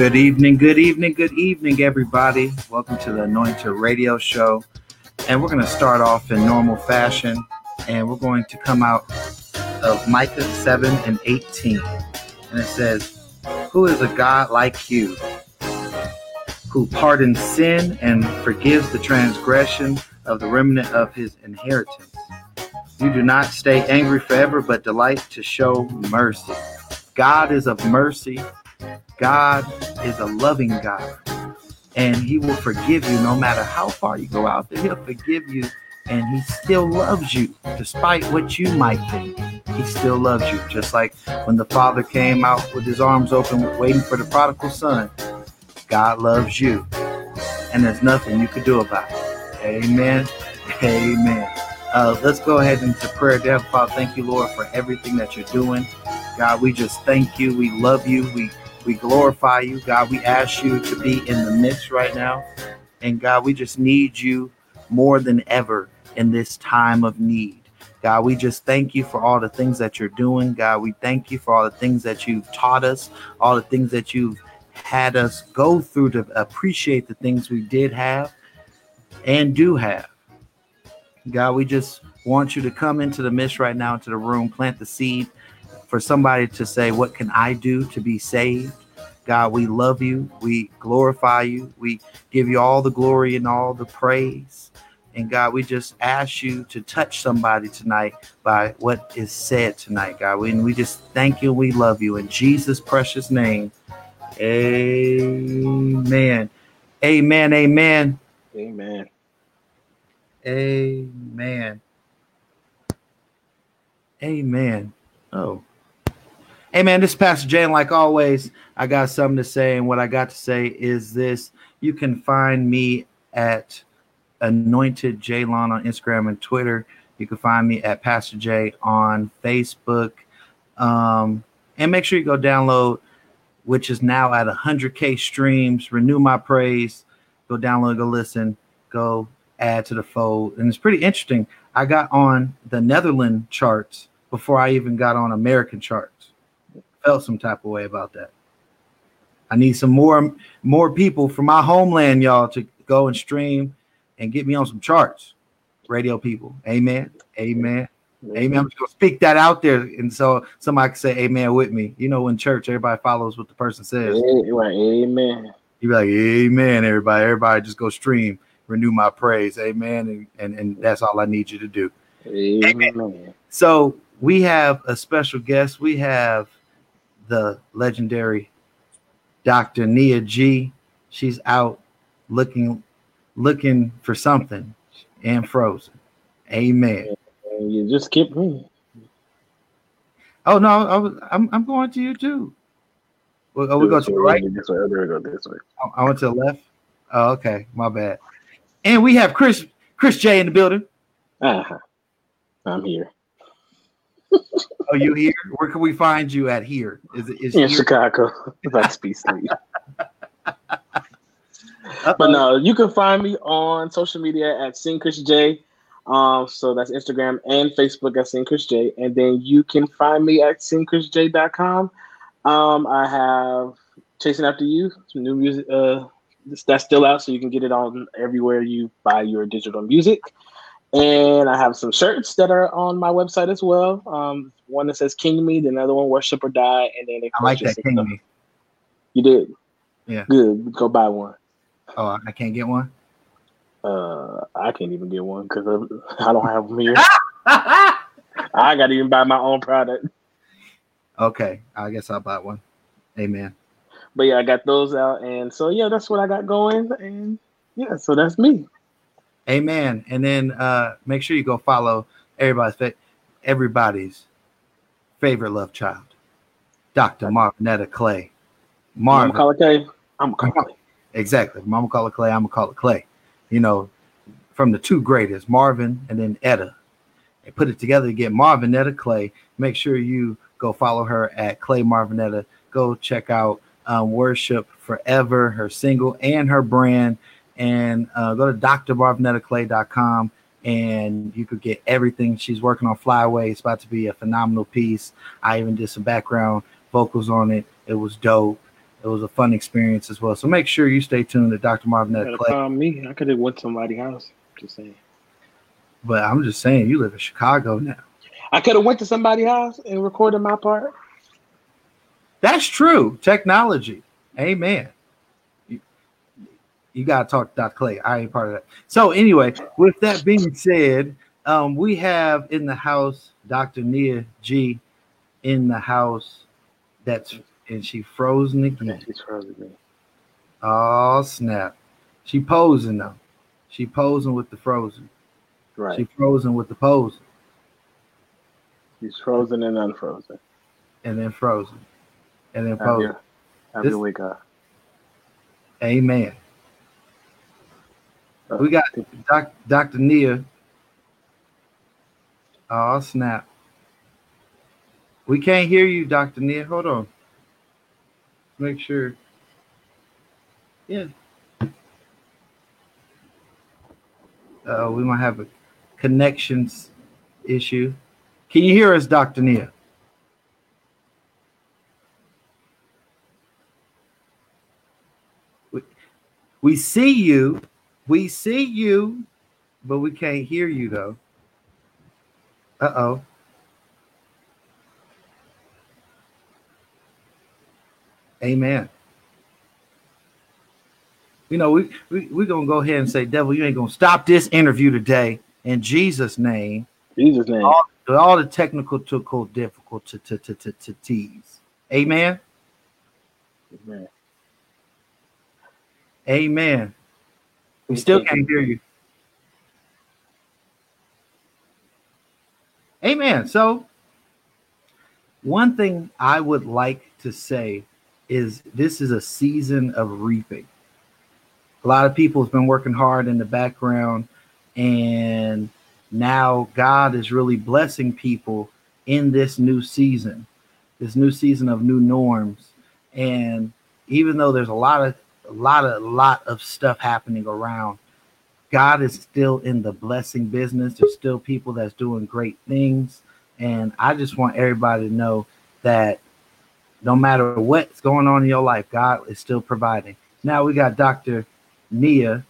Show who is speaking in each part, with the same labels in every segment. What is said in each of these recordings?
Speaker 1: Good evening, good evening, good evening, everybody. Welcome to the Anointed Radio Show. And we're going to start off in normal fashion. And we're going to come out of Micah 7 and 18. And it says, Who is a God like you, who pardons sin and forgives the transgression of the remnant of his inheritance? You do not stay angry forever, but delight to show mercy. God is of mercy God is a loving God, and He will forgive you no matter how far you go out there. He'll forgive you, and He still loves you despite what you might think. He still loves you, just like when the Father came out with His arms open, waiting for the prodigal son. God loves you, and there's nothing you could do about it. Amen. Amen. Uh, let's go ahead into prayer. Dear Father, thank you, Lord, for everything that you're doing. God, we just thank you. We love you. We we glorify you, God. We ask you to be in the midst right now. And God, we just need you more than ever in this time of need. God, we just thank you for all the things that you're doing. God, we thank you for all the things that you've taught us, all the things that you've had us go through to appreciate the things we did have and do have. God, we just want you to come into the midst right now, into the room, plant the seed for somebody to say, What can I do to be saved? God, we love you. We glorify you. We give you all the glory and all the praise. And God, we just ask you to touch somebody tonight by what is said tonight, God. And we just thank you. We love you. In Jesus' precious name, amen. Amen. Amen.
Speaker 2: Amen.
Speaker 1: Amen. Amen. Oh. Hey man, this is Pastor Jay, and like always, I got something to say, and what I got to say is this: you can find me at Anointed Jaylon on Instagram and Twitter. You can find me at Pastor J on Facebook, um, and make sure you go download, which is now at 100k streams. Renew my praise. Go download, go listen, go add to the fold, and it's pretty interesting. I got on the Netherlands charts before I even got on American charts felt some type of way about that. I need some more more people from my homeland, y'all, to go and stream and get me on some charts. Radio people. Amen. Amen. Amen. I'm just gonna speak that out there, and so somebody can say amen with me. You know, in church, everybody follows what the person says.
Speaker 2: amen.
Speaker 1: You be like, Amen, everybody. Everybody just go stream, renew my praise. Amen. And and, and that's all I need you to do.
Speaker 2: Amen. amen.
Speaker 1: So we have a special guest. We have the legendary Dr. Nia G. She's out looking looking for something and frozen. Amen.
Speaker 2: You just skipped me.
Speaker 1: Oh no, I was, I'm I'm going to you too. Well, oh, we go to the right.
Speaker 2: This way. There we go. This way.
Speaker 1: I went to the left. Oh, okay, my bad. And we have Chris Chris J in the building.
Speaker 2: Uh-huh. I'm here
Speaker 1: oh, you here? Where can we find you at here? Is it is
Speaker 2: in here? Chicago? That's beastly. but no, you can find me on social media at Sing Chris J. Um, so that's Instagram and Facebook at Sing Chris J. And then you can find me at singchrisj.com. Um, I have Chasing After You, some new music uh, that's still out, so you can get it on everywhere you buy your digital music. And I have some shirts that are on my website as well. Um, one that says King Me, the other one Worship or Die, and then
Speaker 1: I like that King. Me.
Speaker 2: You did?
Speaker 1: Yeah.
Speaker 2: Good. Go buy one.
Speaker 1: Oh, I can't get one?
Speaker 2: Uh, I can't even get one because I don't have them here. I got to even buy my own product.
Speaker 1: Okay, I guess I'll buy one. Amen.
Speaker 2: But yeah, I got those out, and so yeah, that's what I got going, and yeah, so that's me.
Speaker 1: Amen. And then uh, make sure you go follow everybody's fa- everybody's favorite love child, Dr. Marvinetta Clay.
Speaker 2: Marvin. Mama call it Clay. I'm call it Clay.
Speaker 1: Exactly. Mama call it Clay. I'm gonna call it Clay. You know, from the two greatest, Marvin and then Etta. They put it together to get Marvinetta Clay. Make sure you go follow her at Clay Marvinetta. Go check out um, Worship Forever, her single and her brand and uh, go to drmarvinetaclay.com and you could get everything she's working on flyway it's about to be a phenomenal piece i even did some background vocals on it it was dope it was a fun experience as well. So make sure you stay tuned to Dr. Marvin
Speaker 2: Clay. Call me. I could have went to somebody's house. Just saying.
Speaker 1: But I'm just saying, you live in Chicago now.
Speaker 2: I could have went to somebody's house and recorded my part.
Speaker 1: That's true. Technology. Amen. You, you got to talk to Dr. Clay. I ain't part of that. So anyway, with that being said, um, we have in the house Dr. Nia G in the house. That's and she frozen again.
Speaker 2: She's frozen again.
Speaker 1: Oh snap! She posing though. She posing with the frozen.
Speaker 2: Right.
Speaker 1: She frozen with the posing.
Speaker 2: She's frozen and unfrozen.
Speaker 1: And then frozen. And then posing.
Speaker 2: Have your wake up.
Speaker 1: Amen. We got doc, Dr. Nia. Oh snap. We can't hear you, Dr. Nia. Hold on. Make sure. Yeah. Uh, we might have a connections issue. Can you hear us, Dr. Nia? We, we see you. We see you, but we can't hear you though. Uh oh. Amen. You know, we, we, we're going to go ahead and say, Devil, you ain't going to stop this interview today in Jesus' name.
Speaker 2: Jesus' name.
Speaker 1: All, all the technical difficult difficult to, to, to, to, to tease. Amen.
Speaker 2: Amen.
Speaker 1: Amen. We still can't hear you. Amen. So, one thing I would like to say is this is a season of reaping. A lot of people have been working hard in the background, and now God is really blessing people in this new season, this new season of new norms. And even though there's a lot of a lot of lot of stuff happening around, God is still in the blessing business. There's still people that's doing great things. And I just want everybody to know that no matter what's going on in your life, God is still providing. Now we got Dr. Nia.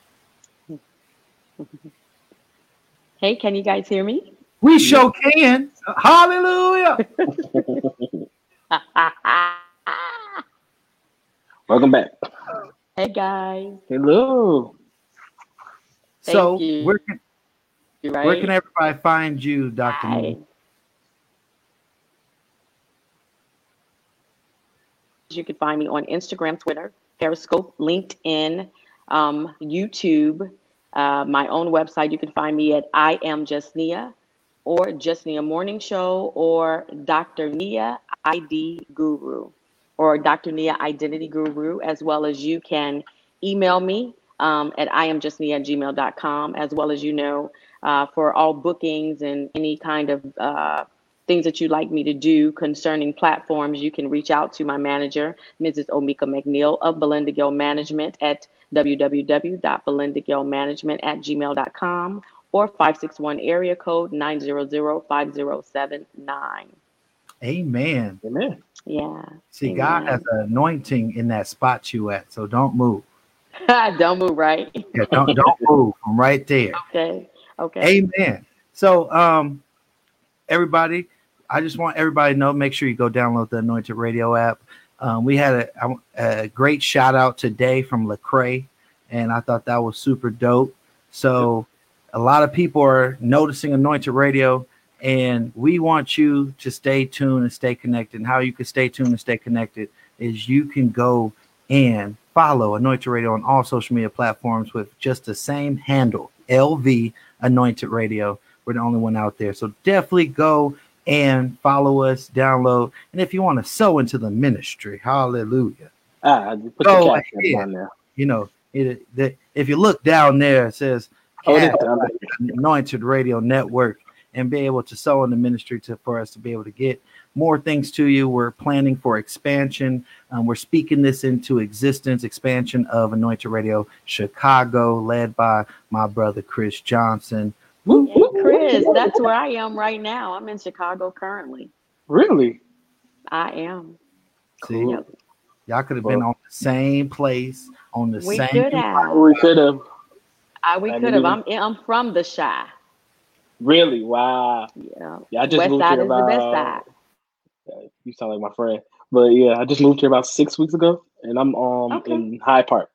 Speaker 3: Hey, can you guys hear me?
Speaker 1: We sure can. Hallelujah.
Speaker 2: Welcome back.
Speaker 3: Hey guys.
Speaker 2: Hello.
Speaker 1: so where can
Speaker 3: right?
Speaker 1: where can everybody find you, Dr. Nia?
Speaker 3: You can find me on Instagram, Twitter, Periscope, LinkedIn, um, YouTube, uh, my own website. You can find me at I am Just Nia or Just Nia Morning Show or Dr. Nia ID Guru or Dr. Nia Identity Guru, as well as you can email me um, at I am just Nia at gmail.com, as well as you know, uh, for all bookings and any kind of uh, things that you'd like me to do concerning platforms, you can reach out to my manager, Mrs. Omika McNeil of Belinda Gill Management at www.belindagillmanagement at gmail.com or 561 area code 900-5079.
Speaker 1: Amen.
Speaker 2: Amen.
Speaker 3: Yeah.
Speaker 1: See,
Speaker 3: Amen.
Speaker 1: God has an anointing in that spot you at, so don't move.
Speaker 3: don't move, right?
Speaker 1: Yeah, don't don't move. I'm right there.
Speaker 3: Okay. Okay.
Speaker 1: Amen. So um everybody, I just want everybody to know. Make sure you go download the Anointed Radio app. Um, we had a, a, great shout out today from Lecrae, and I thought that was super dope. So, a lot of people are noticing Anointed Radio, and we want you to stay tuned and stay connected. And how you can stay tuned and stay connected is you can go and follow Anointed Radio on all social media platforms with just the same handle, LV Anointed Radio. We're the only one out there. So definitely go and follow us, download. And if you want to sow into the ministry, hallelujah.
Speaker 2: Ah, put go the ahead. on there.
Speaker 1: You know, it, the, if you look down there, it says Anointed Radio Network and be able to sow in the ministry to for us to be able to get more things to you. We're planning for expansion. Um, we're speaking this into existence, expansion of Anointed Radio Chicago, led by my brother Chris Johnson.
Speaker 3: Hey, Chris, that's where I am right now. I'm in Chicago currently.
Speaker 2: Really?
Speaker 3: I am.
Speaker 1: See, yep. Y'all could have been on the same place on the
Speaker 3: We
Speaker 1: same.
Speaker 3: could have.
Speaker 2: We could have.
Speaker 3: I, we could have. I'm I'm from the Chi.
Speaker 2: Really? Wow.
Speaker 3: Yeah.
Speaker 2: Yeah, I just
Speaker 3: West
Speaker 2: moved
Speaker 3: side
Speaker 2: here
Speaker 3: is the best
Speaker 2: about.
Speaker 3: side.
Speaker 2: You sound like my friend. But yeah, I just moved here about six weeks ago, and I'm um
Speaker 3: Okay.
Speaker 2: in Hyde Park.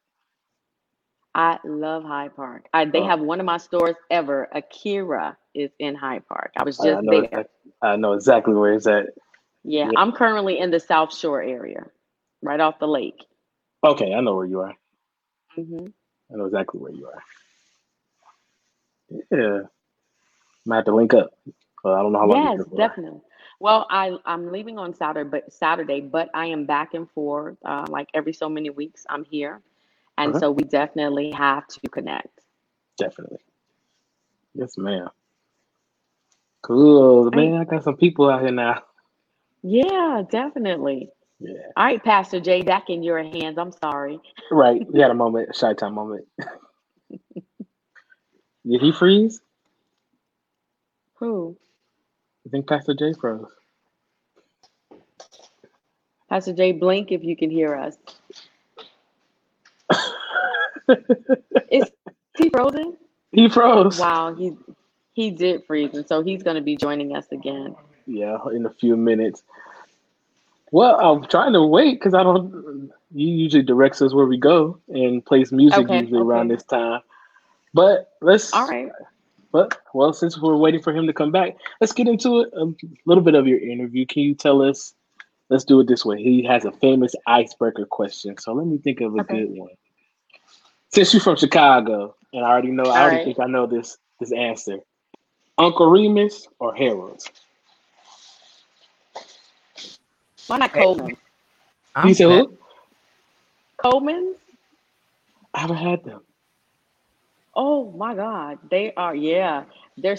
Speaker 3: I love Hyde Park. I, they
Speaker 2: Oh.
Speaker 3: have one of my stores ever. Akira is in Hyde Park. I was
Speaker 2: I
Speaker 3: just
Speaker 2: know,
Speaker 3: there.
Speaker 2: exact- I know exactly where it's at.
Speaker 3: Yeah,
Speaker 2: Yeah.
Speaker 3: I'm currently in the South Shore area, right off the lake.
Speaker 2: Okay, I know where you are.
Speaker 3: hmm
Speaker 2: I know exactly where you are. Yeah, might have to link up. Uh, I don't know how long.
Speaker 3: Yes, definitely. Well, I I'm leaving on Saturday, but Saturday, but I am back and forth. Uh, like every so many weeks, I'm here, and
Speaker 2: Okay.
Speaker 3: so we definitely have to connect.
Speaker 2: Definitely. Yes, ma'am. Cool, man. I got some people out here now.
Speaker 3: Yeah, definitely.
Speaker 2: Yeah.
Speaker 3: All right, Pastor Jay, back in your hands. I'm sorry.
Speaker 2: Right. We had a moment, a shy time moment. Did he freeze?
Speaker 3: Who?
Speaker 2: I think Pastor J froze.
Speaker 3: Pastor Jay, blink if you can hear us. Is he frozen?
Speaker 2: he froze.
Speaker 3: Wow, he he did freeze, and so he's going to be joining us again.
Speaker 2: Yeah, in a few minutes. Well, I'm trying to wait because I don't. He usually directs us where we go and plays music
Speaker 3: Okay,
Speaker 2: usually around this time. But let's.
Speaker 3: All right.
Speaker 2: But well, since we're waiting for him to come back, let's get into it. A little bit of your interview. Can you tell us? Let's do it this way. He has a famous icebreaker question. So let me think of a
Speaker 3: Okay.
Speaker 2: good one. Since you're from Chicago, and I already know, I already
Speaker 3: right.
Speaker 2: think I know this this answer. Uncle Remus or Harold's?
Speaker 3: Why not Coleman?
Speaker 1: I'm
Speaker 2: you said
Speaker 1: back.
Speaker 2: who?
Speaker 3: Coleman's?
Speaker 2: I haven't had them.
Speaker 3: Oh my God, they are. Yeah, they're.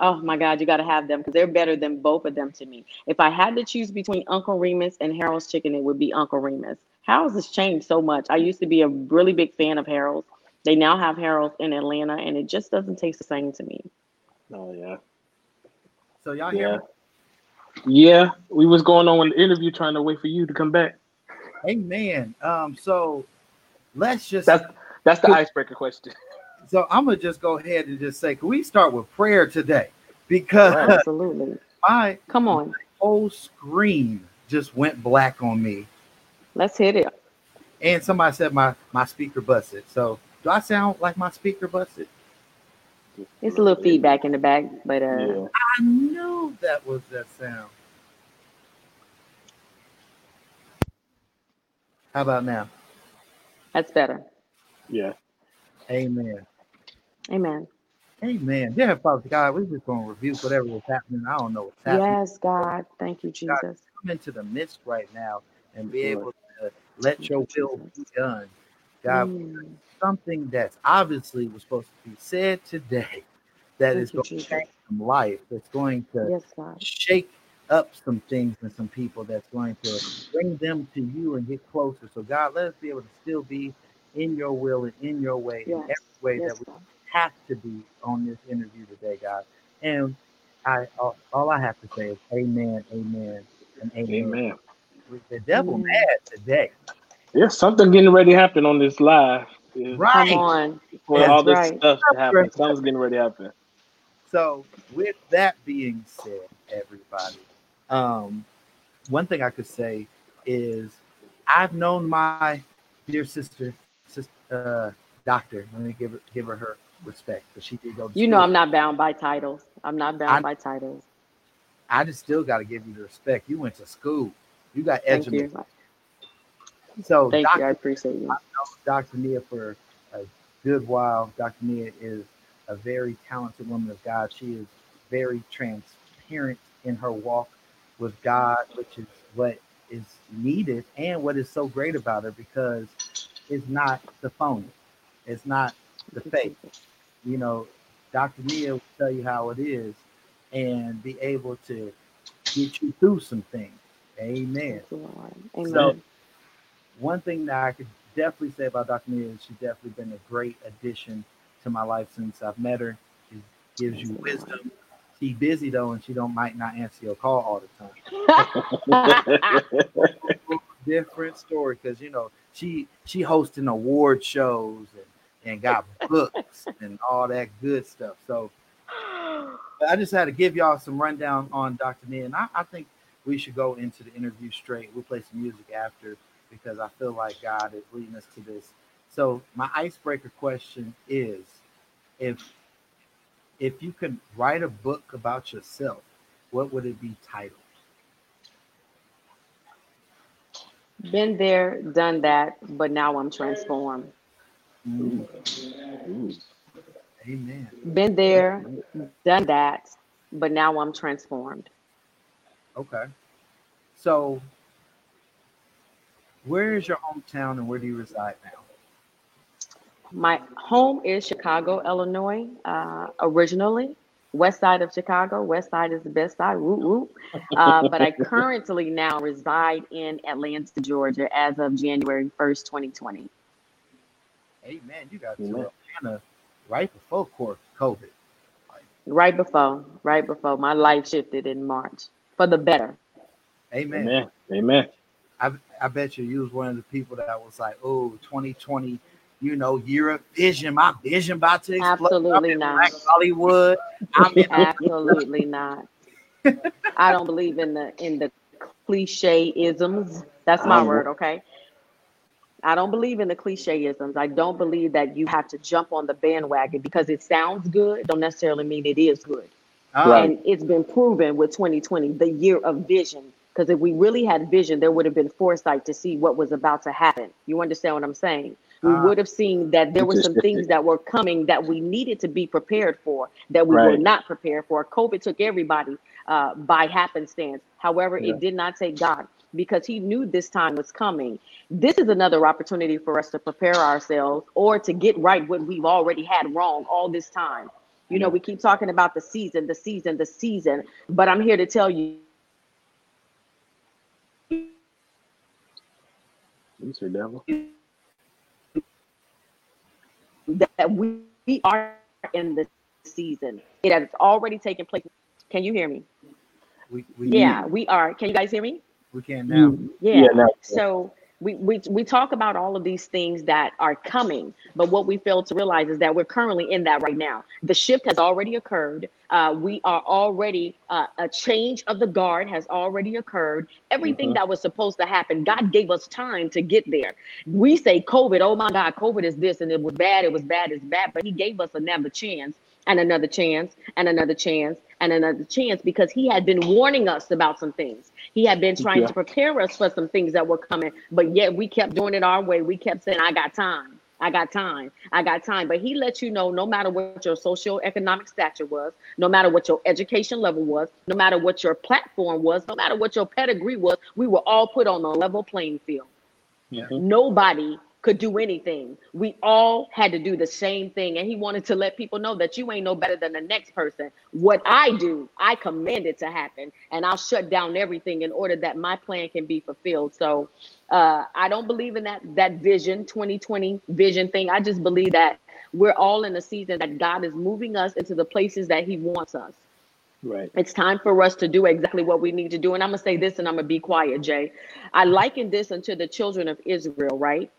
Speaker 3: Oh my God, you got to have them because they're better than both of them to me. If I had to choose between Uncle Remus and Harold's Chicken, it would be Uncle Remus. Harold's has changed so much. I used to be a really big fan of Harold's. They now have Harold's in Atlanta, and it just doesn't taste the same to me.
Speaker 2: Oh yeah.
Speaker 1: So y'all
Speaker 2: Yeah.
Speaker 1: hear?
Speaker 2: Yeah. We was going on with the interview trying to wait for you to come back.
Speaker 1: Amen. Um. So let's just.
Speaker 2: That's that's the icebreaker question.
Speaker 1: So I'm gonna just go ahead and just say, can we start with prayer today? Because
Speaker 2: Right.
Speaker 3: Absolutely.
Speaker 1: my
Speaker 3: Come on,
Speaker 1: whole screen just went black on me,
Speaker 3: let's hit it.
Speaker 1: and somebody said my my speaker busted. So do I sound like my speaker busted?
Speaker 3: It's a little feedback in the back, but uh,
Speaker 2: Yeah.
Speaker 1: I knew that was that sound. How about now?
Speaker 3: that's better.
Speaker 2: Yeah.
Speaker 1: Amen.
Speaker 3: Amen.
Speaker 1: Amen. Yeah, Father God, we're just going to review whatever was happening. I don't know what's happening.
Speaker 3: Yes, God. Thank you, Jesus.
Speaker 1: Come into the midst right now and be
Speaker 2: Yes,
Speaker 1: able to let your will be done. God,
Speaker 3: Mm.
Speaker 1: something that's obviously was supposed to be said today that
Speaker 3: Thank
Speaker 1: is going to
Speaker 3: Jesus.
Speaker 1: change some life, that's going to
Speaker 3: Yes, God.
Speaker 1: shake up some things and some people that's going to bring them to you and get closer. So, God, let us be able to still be in your will and in your way, in every way
Speaker 3: Yes,
Speaker 1: that we
Speaker 3: God.
Speaker 1: Have to be on this interview today, God. And I all, all I have to say is amen, amen, and amen.
Speaker 2: Amen.
Speaker 1: The devil
Speaker 3: Amen.
Speaker 1: mad today.
Speaker 2: There's something getting ready to happen on this live. Yeah.
Speaker 1: Right.
Speaker 3: Come on.
Speaker 2: For
Speaker 1: That's
Speaker 2: all this
Speaker 3: right.
Speaker 2: stuff to happen. Something's getting ready to happen.
Speaker 1: So, with that being said, everybody, um, one thing I could say is I've known my dear sister, sister uh, doctor. Let me give her give her her respect, but she did go. To
Speaker 3: You know
Speaker 1: school.
Speaker 3: I'm not bound by titles. I'm not bound
Speaker 1: I-
Speaker 3: by titles.
Speaker 1: I just still got to give you the respect. You went to school. You got educated.
Speaker 3: you.
Speaker 1: So,
Speaker 3: Thank
Speaker 1: Dr.
Speaker 3: you. I appreciate you.
Speaker 1: Dr. Nia for a good while. Dr. Nia is a very talented woman of God. She is very transparent in her walk with God, which is what is needed and what is so great about her because it's not the phony, it's not the fake. You know, Dr. Nia will tell you how it is and be able to get you through some things. Amen.
Speaker 3: Thank you, Amen.
Speaker 1: So, one thing that I could definitely say about Dr. Nia is she's definitely been a great addition to my life since I've met her. She gives you wisdom. She's busy though, and she don't might not answer your call all the time. different story because you know she she hosting award shows and, and got books and all that good stuff. So I just had to give y'all some rundown on Dr. Nia, and I, I think we should go into the interview straight. We'll play some music after because I feel like God is leading us to this. So my icebreaker question is if if you could write a book about yourself, what would it be titled?
Speaker 3: Been there, done that, but now I'm transformed.
Speaker 1: Amen.
Speaker 3: Been there, done that, but now I'm transformed.
Speaker 1: Okay. So, where is your hometown and where do you reside now?
Speaker 3: My home is Chicago, Illinois, uh, originally. West side of Chicago. West side is the best side. Whoop, whoop. Uh, but I currently now reside in Atlanta, Georgia as of January 1st, 2020.
Speaker 1: Hey, man, you got to Atlanta right before COVID.
Speaker 3: Right before, right before. My life shifted in March for the better.
Speaker 1: Amen.
Speaker 2: Amen. Amen.
Speaker 1: I, I bet you you was one of the people that was like, oh, 2020 you know, year of vision. My vision about to explode.
Speaker 3: Absolutely not. Black
Speaker 1: Hollywood.
Speaker 3: Absolutely not. I don't believe in the in the cliche isms. That's my um, word, okay? I don't believe in the cliche isms. I don't believe that you have to jump on the bandwagon because it sounds good, don't necessarily mean it is good. Right. And it's been proven with 2020, the year of vision. Because if we really had vision, there would have been foresight to see what was about to happen. You understand what I'm saying? we uh, would have seen that there were some things that were coming that we needed to be prepared for that we right. were not prepared for. COVID took everybody uh, by happenstance. However, yeah. it did not take God because he knew this time was coming. This is another opportunity for us to prepare ourselves or to get right what we've already had wrong all this time. You know, we keep talking about the season, the season, the season, but I'm here to tell you.
Speaker 2: Mr. Devil
Speaker 3: that we, we are in the season. It has already taken place. Can you hear me?
Speaker 1: We, we
Speaker 3: yeah, we are. Can you guys hear me?
Speaker 1: We can now.
Speaker 3: Yeah. yeah now. So we, we we talk about all of these things that are coming, but what we fail to realize is that we're currently in that right now. The shift has already occurred. Uh, we are already uh, a change of the guard has already occurred. Everything mm-hmm. that was supposed to happen, God gave us time to get there. We say COVID, oh my God, COVID is this, and it was bad, it was bad, it's bad, but He gave us another chance and another chance and another chance and another chance because he had been warning us about some things. He had been trying yeah. to prepare us for some things that were coming, but yet we kept doing it our way. We kept saying, I got time. I got time. I got time. But he let you know no matter what your social-economic stature was, no matter what your education level was, no matter what your platform was, no matter what your pedigree was, we were all put on a level playing field. Yeah. Nobody could do anything. We all had to do the same thing. And he wanted to let people know that you ain't no better than the next person. What I do, I command it to happen. And I'll shut down everything in order that my plan can be fulfilled. So uh, I don't believe in that that vision, 2020 vision thing. I just believe that we're all in a season that God is moving us into the places that He wants us.
Speaker 2: Right.
Speaker 3: It's time for us to do exactly what we need to do. And I'm gonna say this and I'm gonna be quiet, Jay. I liken this unto the children of Israel, right?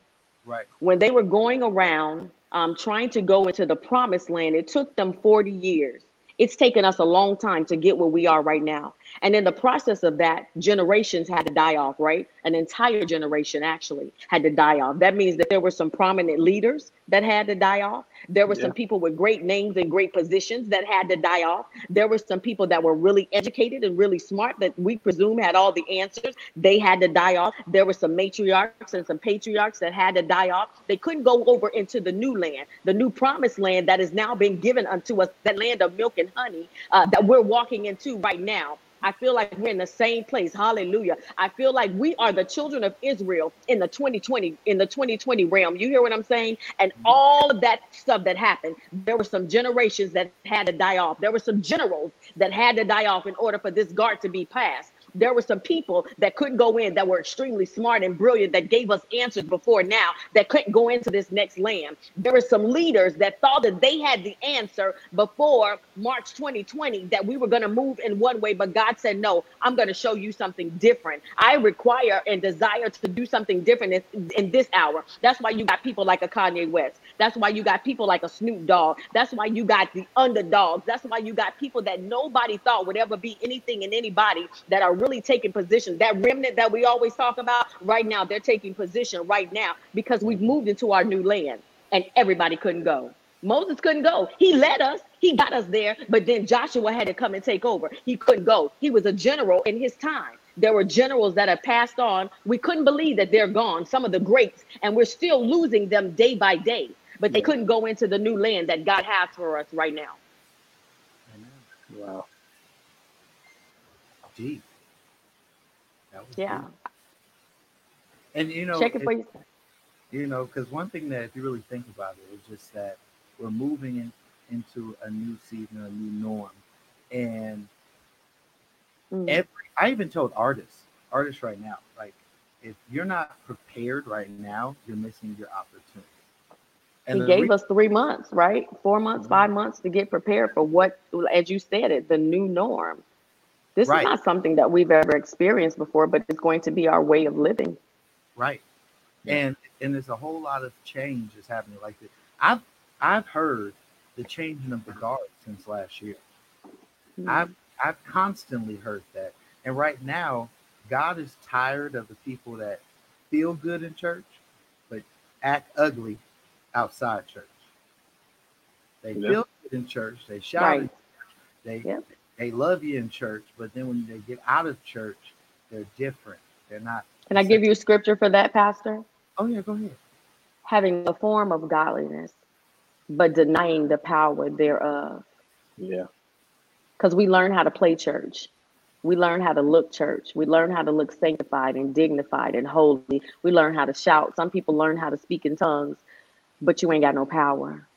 Speaker 1: Right.
Speaker 3: When they were going around um, trying to go into the promised land, it took them 40 years. It's taken us a long time to get where we are right now. And in the process of that, generations had to die off, right? An entire generation actually had to die off. That means that there were some prominent leaders that had to die off. There were yeah. some people with great names and great positions that had to die off. There were some people that were really educated and really smart that we presume had all the answers. They had to die off. There were some matriarchs and some patriarchs that had to die off. They couldn't go over into the new land, the new promised land that is now being given unto us, that land of milk and honey uh, that we're walking into right now. I feel like we're in the same place. Hallelujah. I feel like we are the children of Israel in the 2020 in the 2020 realm. You hear what I'm saying? And mm-hmm. all of that stuff that happened, there were some generations that had to die off. There were some generals that had to die off in order for this guard to be passed. There were some people that couldn't go in that were extremely smart and brilliant that gave us answers before now that couldn't go into this next land. There were some leaders that thought that they had the answer before March 2020 that we were going to move in one way, but God said, No, I'm going to show you something different. I require and desire to do something different in, in this hour. That's why you got people like a Kanye West. That's why you got people like a Snoop Dogg. That's why you got the underdogs. That's why you got people that nobody thought would ever be anything and anybody that are really taking position. That remnant that we always talk about right now, they're taking position right now because we've moved into our new land and everybody couldn't go. Moses couldn't go. He led us, he got us there, but then Joshua had to come and take over. He couldn't go. He was a general in his time. There were generals that have passed on. We couldn't believe that they're gone, some of the greats, and we're still losing them day by day but they couldn't go into the new land that God has for us right now.
Speaker 2: Wow.
Speaker 1: Deep.
Speaker 3: yeah.
Speaker 1: Deep. And you know,
Speaker 3: check it for yourself.
Speaker 1: You know, because one thing that if you really think about it is just that we're moving in, into a new season, a new norm, and mm. every I even told artists, artists right now, like if you're not prepared right now, you're missing your opportunity.
Speaker 3: And he gave re- us three months, right? Four months, mm-hmm. five months to get prepared for what, as you said it, the new norm. This right. is not something that we've ever experienced before, but it's going to be our way of living.
Speaker 1: Right. And and there's a whole lot of change that's happening like this. I've I've heard the changing of the guard since last year. Mm-hmm. I've I've constantly heard that. And right now, God is tired of the people that feel good in church, but act ugly outside church. They yeah. feel good in church. They shout. Right. They yep. they love you in church, but then when they get out of church, they're different. They're not.
Speaker 3: Can I give you a scripture for that, Pastor?
Speaker 1: Oh yeah, go ahead.
Speaker 3: Having the form of godliness, but denying the power thereof.
Speaker 2: Yeah.
Speaker 3: Because we learn how to play church. We learn how to look church. We learn how to look sanctified and dignified and holy. We learn how to shout. Some people learn how to speak in tongues but you ain't got no power.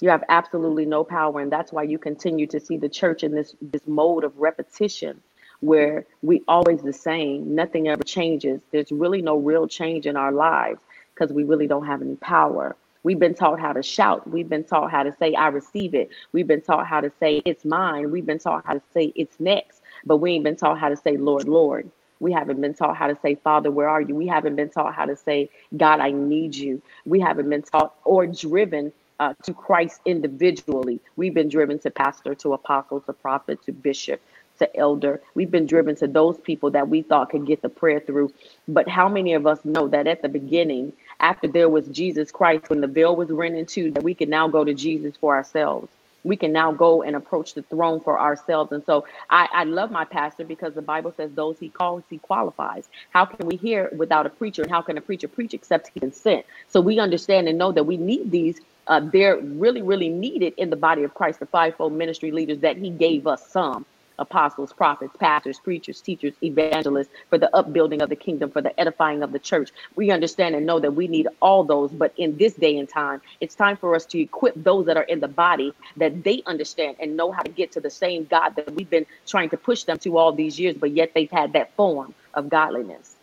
Speaker 3: You have absolutely no power, and that's why you continue to see the church in this this mode of repetition, where we always the same. Nothing ever changes. There's really no real change in our lives because we really don't have any power. We've been taught how to shout. We've been taught how to say, I receive it. We've been taught how to say, it's mine. We've been taught how to say, it's next. But we ain't been taught how to say, Lord, Lord. We haven't been taught how to say, Father, where are you? We haven't been taught how to say, God, I need you. We haven't been taught or driven uh, to Christ individually. We've been driven to pastor, to apostle, to prophet, to bishop, to elder. We've been driven to those people that we thought could get the prayer through. But how many of us know that at the beginning, after there was Jesus Christ, when the veil was rent in two, that we can now go to Jesus for ourselves? We can now go and approach the throne for ourselves. And so I, I love my pastor because the Bible says those he calls, he qualifies. How can we hear without a preacher? And how can a preacher preach except he can sent? So we understand and know that we need these. Uh, they're really, really needed in the body of Christ, the fivefold ministry leaders that he gave us some apostles, prophets, pastors, preachers, teachers, evangelists, for the upbuilding of the kingdom, for the edifying of the church. We understand and know that we need all those, but in this day and time, it's time for us to equip those that are in the body that they understand and know how to get to the same God that we've been trying to push them to all these years, but yet they've had that form of godliness.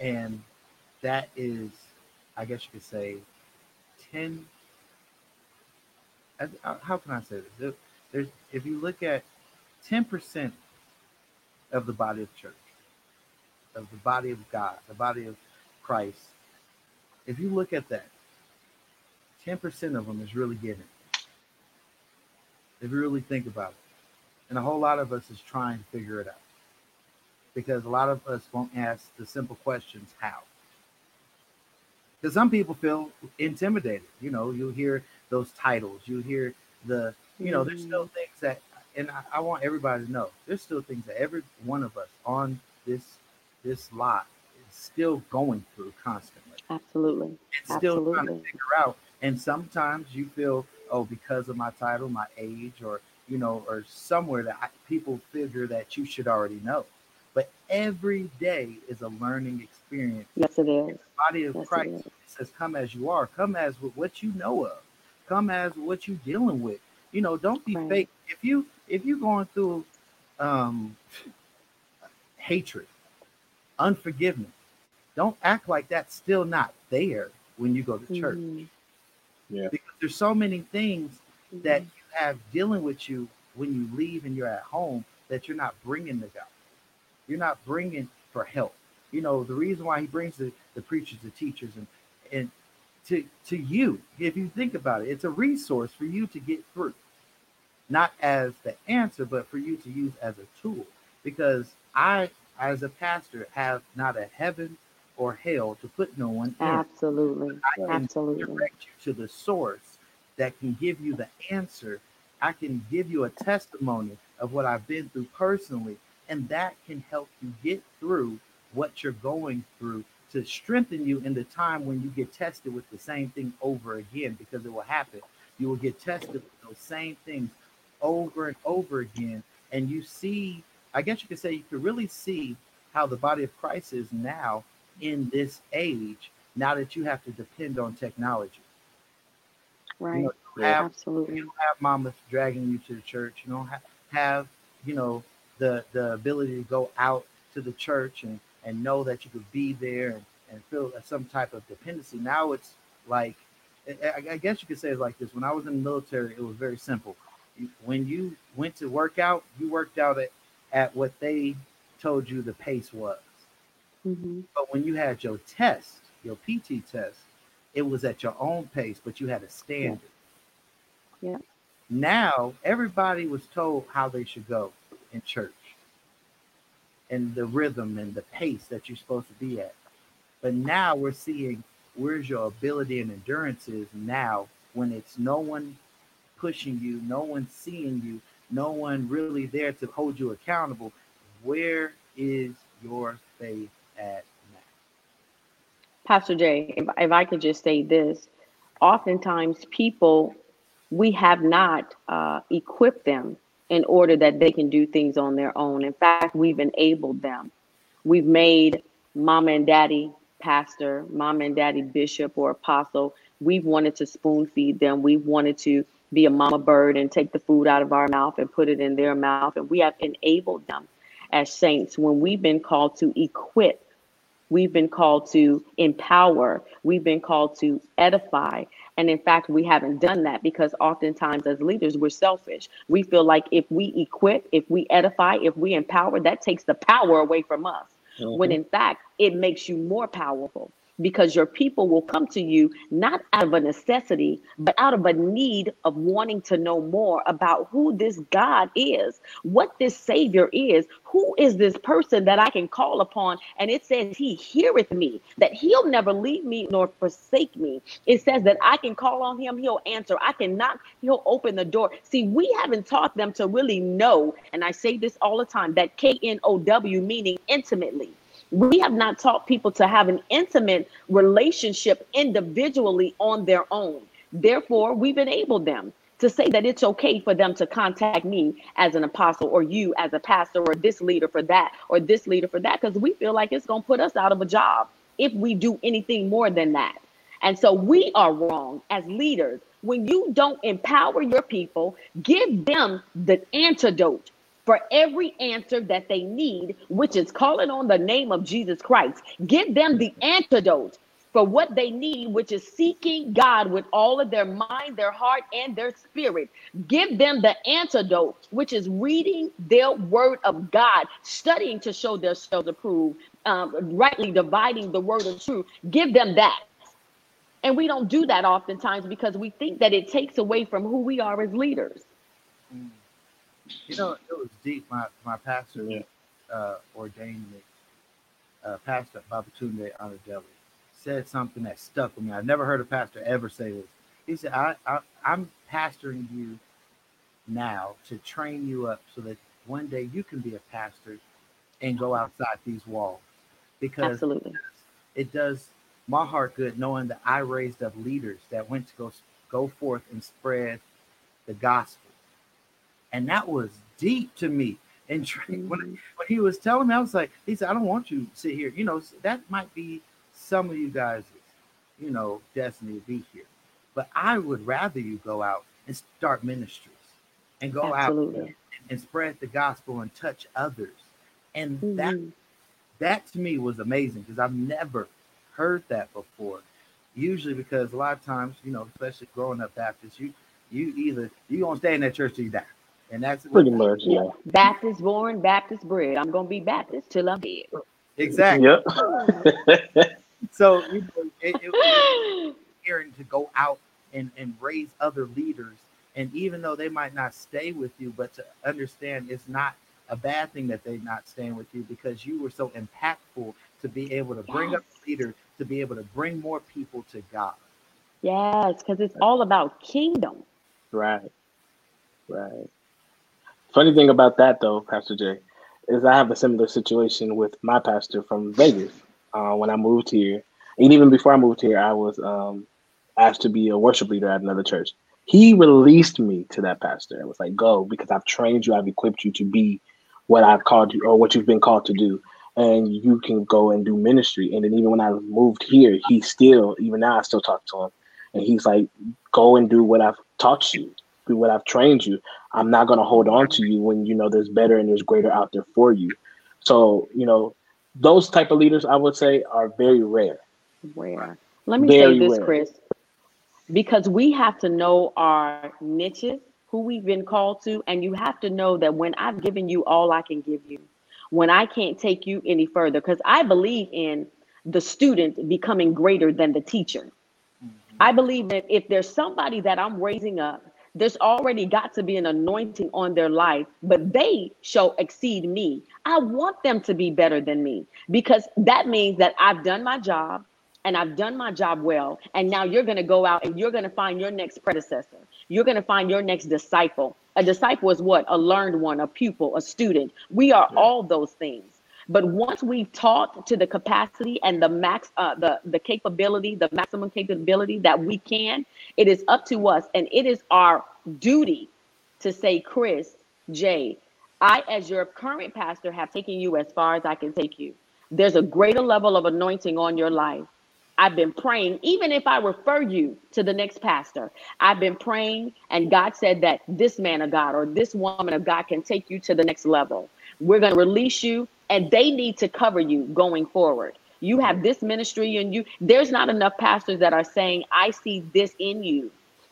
Speaker 1: And that is, I guess you could say, 10 uh, Uh, how can I say this? There's, if you look at 10% of the body of church, of the body of God, the body of Christ, if you look at that, 10% of them is really giving. If you really think about it. And a whole lot of us is trying to figure it out. Because a lot of us won't ask the simple questions, how? Because some people feel intimidated. You know, you'll hear those titles. You hear the, you know, there's still mm-hmm. things that, and I, I, want everybody to know, there's still things that every one of us on this this lot is still going through constantly.
Speaker 3: Absolutely.
Speaker 1: It's still Absolutely. trying to figure out. And sometimes you feel, oh, because of my title, my age, or you know, or somewhere that I, people figure that you should already know. But every day is a learning experience.
Speaker 3: Yes, it is. The
Speaker 1: body of yes, Christ says, "Come as you are. Come as with what you know of." Come as what you're dealing with. You know, don't be
Speaker 3: Right.
Speaker 1: fake. If you if you're going through um hatred, unforgiveness, don't act like that's still not there when you go to church.
Speaker 3: Mhm.
Speaker 1: Because there's so many things that
Speaker 3: Mhm.
Speaker 1: you have dealing with you when you leave and you're at home that you're not bringing to God. You're not bringing for help. You know, the reason why he brings the, the preachers, the teachers, and and to to you, if you think about it, it's a resource for you to get through. Not as the answer, but for you to use as a tool. Because I, as a pastor, have not a heaven or hell to put no one in.
Speaker 3: Absolutely.
Speaker 1: I can
Speaker 3: Absolutely.
Speaker 1: direct you to the source that can give you the answer. I can give you a testimony of what I've been through personally, and that can help you get through what you're going through to strengthen you in the time when you get tested with the same thing over again, because it will happen. You will get tested with those same things over and over again, and you see, I guess you could say, you could really see how the body of Christ is now in this age now that you have to depend on technology.
Speaker 3: Right.
Speaker 1: You know, you have,
Speaker 3: Absolutely.
Speaker 1: you don't have mamas dragging you to the church. You don't have, have you know, the the ability to go out to the church and and know that you could be there and, and feel some type of dependency. Now it's like, I, guess you could say it's like this. When I was in the military, it was very simple. When you went to work out, you worked out at, at what they told you the pace was.
Speaker 3: hmm
Speaker 1: But when you had your test, your PT test, it was at your own pace, but you had a standard.
Speaker 3: Yeah.
Speaker 1: Now everybody was told how they should go in church and the rhythm and the pace that you're supposed to be at. But now we're seeing where's your ability and endurance is now when it's no one pushing you, no one seeing you, no one really there to hold you accountable. Where is your faith at now?
Speaker 3: Pastor Jay, if, if I could just say this, oftentimes people, we have not uh, equipped them in order that they can do things on their own. In fact, we've enabled them. We've made mama and daddy pastor, mama and daddy bishop or apostle. We've wanted to spoon feed them. We've wanted to be a mama bird and take the food out of our mouth and put it in their mouth. And we have enabled them as saints when we've been called to equip We've been called to empower. We've been called to edify. And in fact, we haven't done that because oftentimes as leaders, we're selfish. We feel like if we equip, if we edify, if we empower, that takes the power away from us. When mm-hmm. in fact, it makes you more powerful because your people will come to you not out of a necessity, but out of a need of wanting to know more about who this God is, what this Savior is, who is this person that I can call upon. And it says, He heareth me, that He'll never leave me nor forsake me. It says that I can call on Him, He'll answer. I can knock, He'll open the door. See, we haven't taught them to really know, and I say this all the time that K N O W meaning intimately. We have not taught people to have an intimate relationship individually on their own. Therefore, we've enabled them to say that it's okay for them to contact me as an apostle or you as a pastor or this leader for that or this leader for that because we feel like it's going to put us out of a job if we do anything more than that. And so we are wrong as leaders. When you don't empower your people, give them the antidote for every answer that they need, which is calling on the name of Jesus Christ. Give them the antidote for what they need, which is seeking God with all of their mind, their heart, and their spirit. Give them the antidote, which is reading their word of God, studying to show themselves approved, um, rightly dividing the word of truth. Give them that. And we don't do that oftentimes because we think that it takes away from who we are as leaders.
Speaker 1: Mm. You know, it was deep. My my pastor
Speaker 2: Yeah.
Speaker 1: uh, ordained me, uh, Pastor Babatunde Anadeli, said something that stuck with me. I've never heard a pastor ever say this. He said, I, I, I'm pastoring you now to train you up so that one day you can be a pastor and go outside these walls. Because
Speaker 3: Absolutely.
Speaker 1: it does my heart good knowing that I raised up leaders that went to go go forth and spread the gospel, and that was deep to me. And when
Speaker 3: Mhm.
Speaker 1: when he was telling me, I was like, he said, I don't want you to sit here. You know, that might be some of you guys, you know, destiny to be here, but I would rather you go out and start ministries. and go
Speaker 3: Absolutely.
Speaker 1: out and spread the gospel and touch others. And
Speaker 3: Mhm.
Speaker 1: that that to me was amazing because I've never heard that before. Usually because a lot of times, you know, especially growing up Baptist, you you either you gonna stay in that church till you die. And that's what-
Speaker 2: Pretty much, yeah.
Speaker 3: Yeah. Baptist born, Baptist bred. I'm gonna be Baptist till I'm dead.
Speaker 1: exactly.
Speaker 2: Yep.
Speaker 1: So you know, it, it was hearing to go out and, and raise other leaders. And even though they might not stay with you, but to understand it's not a bad thing that they're not staying with you because you were so impactful to be able to bring up leaders, to be able to bring more people to God.
Speaker 3: yes, because it's all about kingdom.
Speaker 2: Right. Right. Funny thing about that though, Pastor Jay, is I have a similar situation with my pastor from Vegas. Uh, when I moved here, and even before I moved here, I was um, asked to be a worship leader at another church. He released me to that pastor. It was like, go because I've trained you, I've equipped you to be what I've called you or what you've been called to do. And you can go and do ministry. And then even when I moved here, he still, even now I still talk to him. And he's like, go and do what I've taught you, do what I've trained you. I'm not going to hold on to you when you know there's better and there's greater out there for you. So, you know, those type of leaders I would say are very rare.
Speaker 3: Rare. Let me
Speaker 2: Very
Speaker 3: say this,
Speaker 2: rare.
Speaker 3: Chris, because we have to know our niches, who we've been called to, and you have to know that when I've given you all I can give you, when I can't take you any further, because I believe in the student becoming greater than the teacher. Mm-hmm. I believe that if there's somebody that I'm raising up, there's already got to be an anointing on their life, but they shall exceed me. I want them to be better than me because that means that I've done my job and I've done my job well. And now you're going to go out and you're going to find your next predecessor. You're going to find your next disciple. A disciple is what? A learned one, a pupil, a student. We are all those things. But once we've taught to the capacity and the max, uh, the the capability, the maximum capability that we can, it is up to us, and it is our duty to say, Chris, Jay, I, as your current pastor, have taken you as far as I can take you. There's a greater level of anointing on your life. I've been praying, even if I refer you to the next pastor, I've been praying, and God said that this man of God or this woman of God can take you to the next level. We're going to release you, and they need to cover you going forward. You have mm-hmm. this ministry, and you, there's not enough pastors that are saying, I see this in you.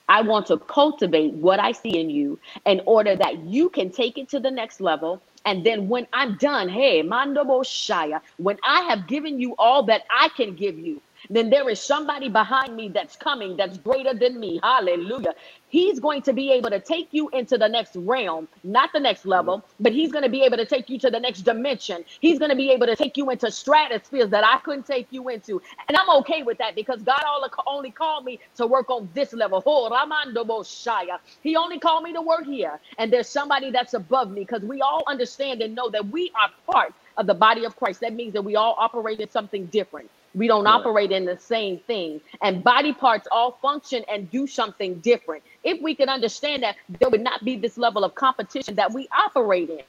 Speaker 3: I want to cultivate what I see in you in order that you can take it to the next level. And then when I'm done, hey, Mandobo Shaya, when I have given you all that I can give you, then there is somebody behind me that's coming that's greater than me. Hallelujah. He's going to be able to take you into the next realm, not the next level, but he's going to be able to take you to the next dimension. He's going to be able to take you into stratospheres that I couldn't take you into. And I'm okay with that because God only called me to work on this level. He only called me to work here. And there's somebody that's above me because we all understand and know that we are part of the body of Christ. That means that we all operate in something different. We don't
Speaker 2: Yeah.
Speaker 3: operate in the same thing. And body parts all function and do something different. If we could understand that, there would not be this level of competition that we operate in.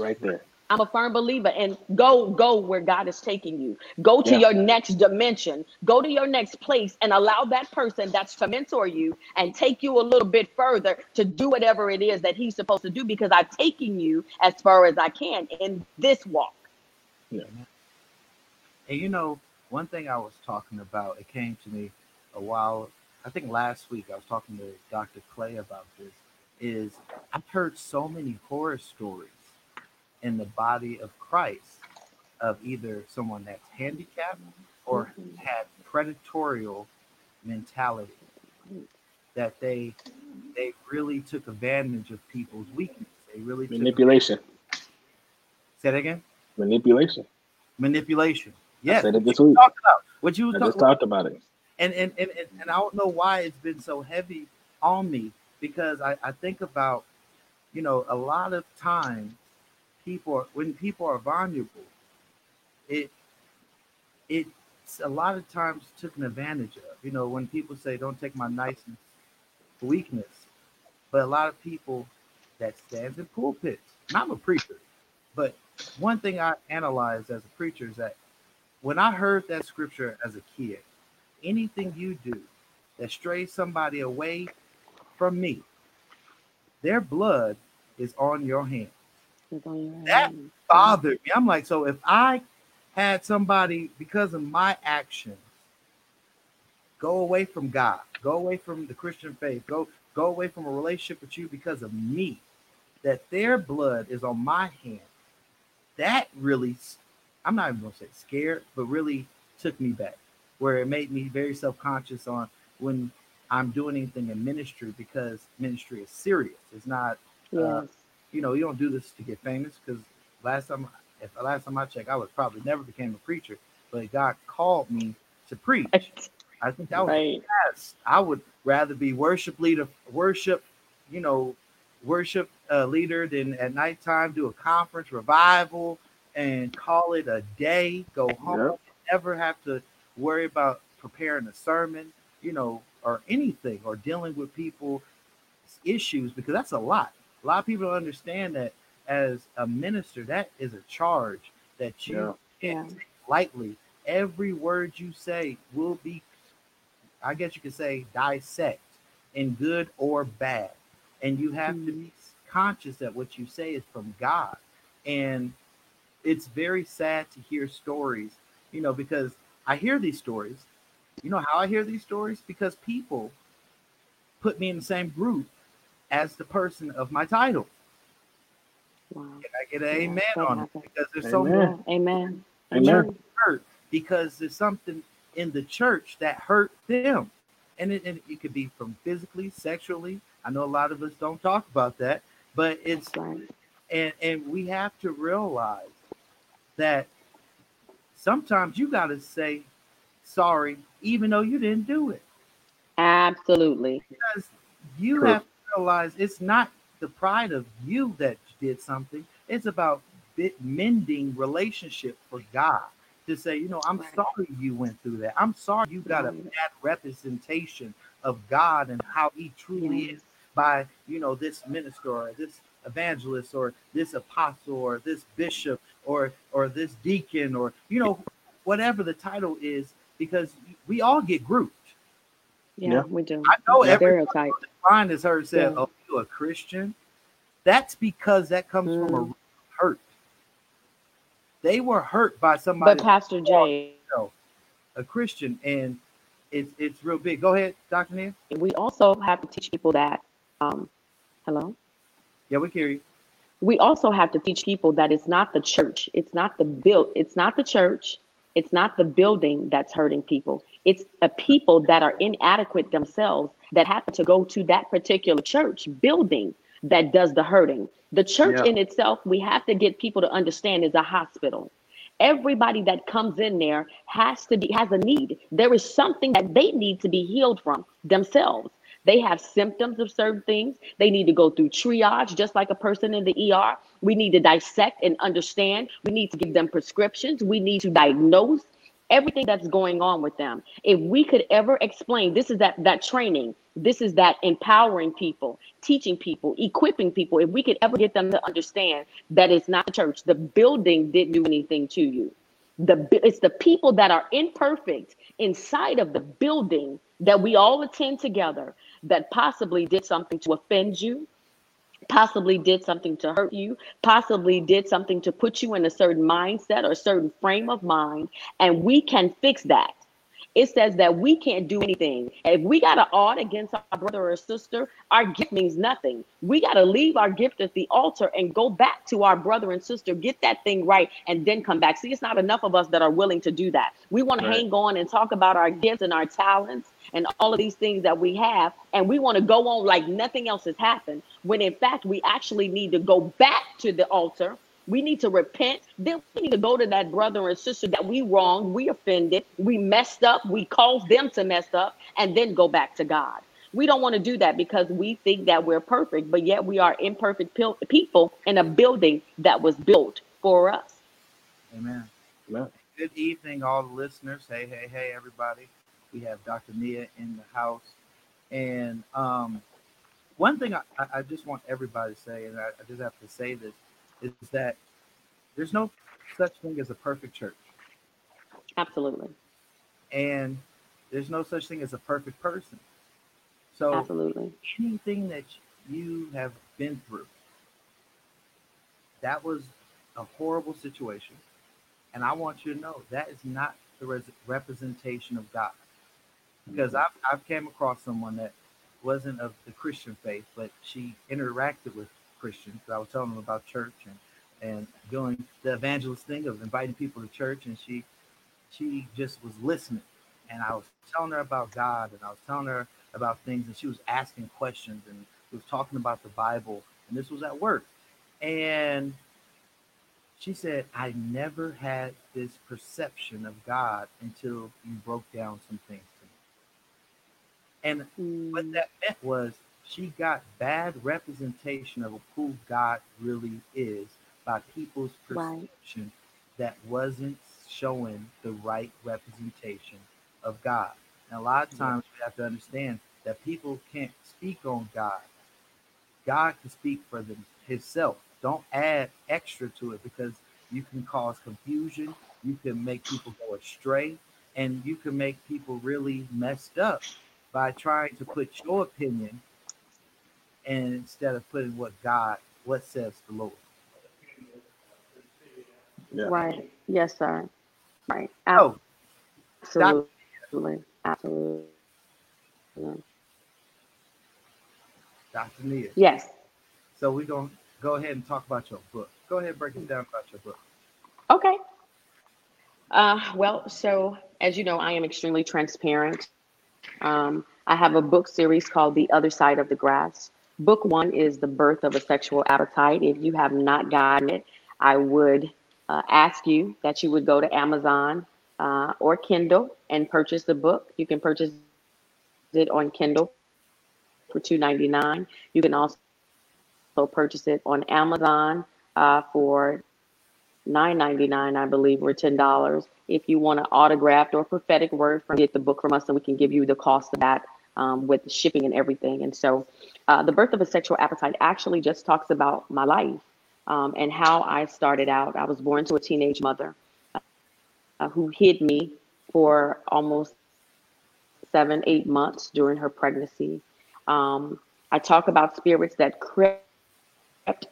Speaker 2: Right there.
Speaker 3: I'm a firm believer and go go where God is taking you. Go to
Speaker 2: Yeah.
Speaker 3: your next dimension. Go to your next place and allow that person that's to mentor you and take you a little bit further to do whatever it is that he's supposed to do because I've taken you as far as I can in this walk. Yeah.
Speaker 1: And you know, one thing I was talking about, it came to me a while, I think last week, I was talking to Dr. Clay about this, is I've heard so many horror stories in the body of Christ of either someone that's handicapped or had predatorial mentality that they they really took advantage of people's weakness. They really took
Speaker 2: Manipulation.
Speaker 1: Say that again.
Speaker 2: Manipulation.
Speaker 1: Manipulation.
Speaker 2: I
Speaker 1: Yes.
Speaker 2: said it this week.
Speaker 1: talked about. What you
Speaker 2: I
Speaker 1: talk-
Speaker 2: just talked about it.
Speaker 1: and and, and and and I don't know why it's been so heavy on me because I, I think about you know a lot of times people are, when people are vulnerable it it's a lot of times taken advantage of you know when people say don't take my niceness for weakness but a lot of people that stands in pulpits and I'm a preacher but one thing I analyze as a preacher is that when I heard that scripture as a kid anything you do that strays somebody away from me, their blood is on your hands.
Speaker 3: It's on your
Speaker 1: That bothered me. I'm like, so if I had somebody because of my actions go away from God, go away from the Christian faith, go go away from a relationship with you because of me, that their blood is on my hand. That really, I'm not even gonna say scared, but really took me back, where it made me very self-conscious on when I'm doing anything in ministry because ministry is serious. It's not
Speaker 3: Yes.
Speaker 1: you know, you don't do this to get famous because last time, if the last time I checked, I was probably never became a preacher, but God called me to preach. I think that was
Speaker 3: right.
Speaker 1: yes. I would rather be worship leader, worship, you know, worship uh, leader than at nighttime do a conference revival and call it a day. Go home,
Speaker 2: Yep.
Speaker 1: never have to worry about preparing a sermon, you know, or anything, or dealing with people issues because that's a lot. A lot of people don't understand that as a minister, that is a charge that you can't
Speaker 3: Yeah.
Speaker 1: take lightly. Every word you say will be, I guess you could say, dissect in good or bad. And you have to mm-hmm. be conscious that what you say is from God. And it's very sad to hear stories, you know, because I hear these stories. You know how I hear these stories? Because people put me in the same group as the person of my title.
Speaker 3: Wow.
Speaker 1: Can I get an
Speaker 3: Yeah,
Speaker 1: amen
Speaker 3: that
Speaker 1: on it? Because there's so
Speaker 2: Amen.
Speaker 1: many
Speaker 3: Amen.
Speaker 2: Amen.
Speaker 1: hurt because there's something in the church that hurt them. And it, and it could be from physically, sexually. I know a lot of us don't talk about that, but it's
Speaker 3: right.
Speaker 1: and and we have to realize that sometimes you got to say sorry even though you didn't do it
Speaker 3: Absolutely.
Speaker 1: because you
Speaker 2: True.
Speaker 1: have to realize it's not the pride of you that did something it's about bit mending relationship for god to say you know i'm
Speaker 3: Right.
Speaker 1: sorry you went through that i'm sorry you got a bad representation of god and how he truly
Speaker 3: Yes.
Speaker 1: is by you know this minister or this evangelist or this apostle or this bishop or or this deacon or you know whatever the title is because we all get grouped
Speaker 3: Yeah,
Speaker 2: Yeah.
Speaker 3: we do.
Speaker 1: I know
Speaker 3: The
Speaker 1: everybody
Speaker 3: stereotype.
Speaker 1: line has heard said,
Speaker 3: Yeah.
Speaker 1: "Oh, you a Christian?" That's because that comes from a
Speaker 3: Mm.
Speaker 1: root of hurt. They were hurt by somebody,
Speaker 3: But Pastor Jay,
Speaker 1: a Christian, and it's it's real big. Go ahead, Doctor Nia.
Speaker 3: we also have to teach people that. Um, hello.
Speaker 1: Yeah, we hear you.
Speaker 3: we also have to teach people that it's not the church. It's not the build it's not the church. It's not the building that's hurting people. It's a people that are inadequate themselves that happen to go to that particular church building that does the hurting. The church
Speaker 2: Yeah.
Speaker 3: in itself we have to get people to understand is a hospital. Everybody that comes in there has to be has a need. There is something that they need to be healed from themselves they have symptoms of certain things. They need to go through triage just like a person in the er we need to dissect and understand. We need to give them prescriptions. We need to diagnose everything that's going on with them. If we could ever explain this is that that training. This is that empowering people teaching people equipping people. If we could ever get them to understand that it's not the church the building didn't do anything to you. The it's the people that are imperfect inside of the building that we all attend together that possibly did something to offend you possibly did something to hurt you, possibly did something to put you in a certain mindset or a certain frame of mind, and we can fix that. It says that we can't do anything. If we got an odd against our brother or sister, our gift means nothing. We got to leave our gift at the altar and go back to our brother and sister, get that thing right, and then come back. See, it's not enough of us that are willing to do that. We want
Speaker 2: Right.
Speaker 3: to hang on and talk about our gifts and our talents and all of these things that we have, and we want to go on like nothing else has happened. When in fact, we actually need to go back to the altar. We need to repent. Then we need to go to that brother and sister that we wronged, we offended, we messed up, we caused them to mess up, and then go back to God. We don't want to do that because we think that we're perfect, but yet we are imperfect pil- people in a building that was built for us.
Speaker 1: Amen.
Speaker 2: Amen.
Speaker 1: Good evening, all the listeners. Hey, hey, hey, everybody. We have Dr. Nia in the house. And um, one thing I, I I just want everybody to say, and I, I just have to say this, is that there's no such thing as a perfect church.
Speaker 3: Absolutely.
Speaker 1: And there's no such thing as a perfect person. So
Speaker 3: Absolutely.
Speaker 1: anything that you have been through. That was a horrible situation. And I want you to know that is not the res- representation of God. Because mm-hmm. I've, I've came across someone that wasn't of the Christian faith, but she interacted with Christians. I was telling them about church and, and doing the evangelist thing of inviting people to church. And she she just was listening. And I was telling her about God and I was telling her about things and she was asking questions and we was talking about the Bible. And this was at work. And she said, I never had this perception of God until you broke down some things And what
Speaker 3: Mm,
Speaker 1: that meant was she got bad representation of who God really is by people's
Speaker 3: right.
Speaker 1: perception that wasn't showing the right representation of God. And a lot of times we have to understand that people can't speak on God. God can speak for them himself. Don't add extra to it because you can cause confusion, you can make people go astray, and you can make people really messed up by trying to put your opinion and instead of putting what God, what says the Lord.
Speaker 2: Yeah.
Speaker 3: Right. Yes, sir. Right.
Speaker 1: Oh, Doc,
Speaker 3: Absolutely. Absolutely.
Speaker 1: Dr. Nia.
Speaker 3: Yes.
Speaker 1: So we're going to go ahead and talk about your book. Go ahead and break it down about your book.
Speaker 3: Okay. Uh, well, so as you know, I am extremely transparent. Um, I have a book series called The Other Side of the Grass. Book one is The Birth of a Sexual Appetite. If you have not gotten it, I would uh, ask you that you would go to Amazon uh, or Kindle and purchase the book. You can purchase it on Kindle for $2.99. You can also purchase it on Amazon uh, for $9.99, I believe, or $10. If you want an autographed or prophetic word from get the book from us, and we can give you the cost of that um, with shipping and everything. And so, uh, the birth of a sexual appetite actually just talks about my life um, and how I started out. I was born to a teenage mother uh, who hid me for almost seven, eight months during her pregnancy. Um, I talk about spirits that crept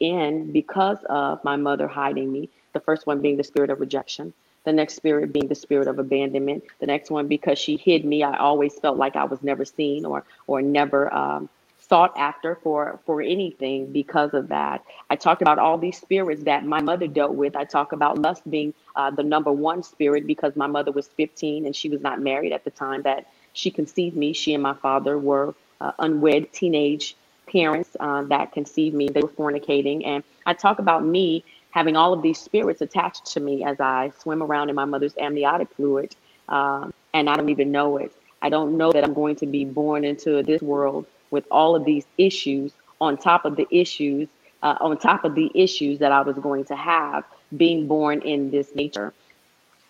Speaker 3: in because of my mother hiding me. The first one being the spirit of rejection, the next spirit being the spirit of abandonment, the next one because she hid me. I always felt like I was never seen or or never um, sought after for for anything because of that. I talked about all these spirits that my mother dealt with. I talk about lust being uh, the number one spirit because my mother was 15 and she was not married at the time that she conceived me. She and my father were uh, unwed teenage parents uh, that conceived me. They were fornicating. And I talk about me having all of these spirits attached to me as I swim around in my mother's amniotic fluid. Um, and I don't even know it. I don't know that I'm going to be born into this world with all of these issues on top of the issues, uh, on top of the issues that I was going to have being born in this nature.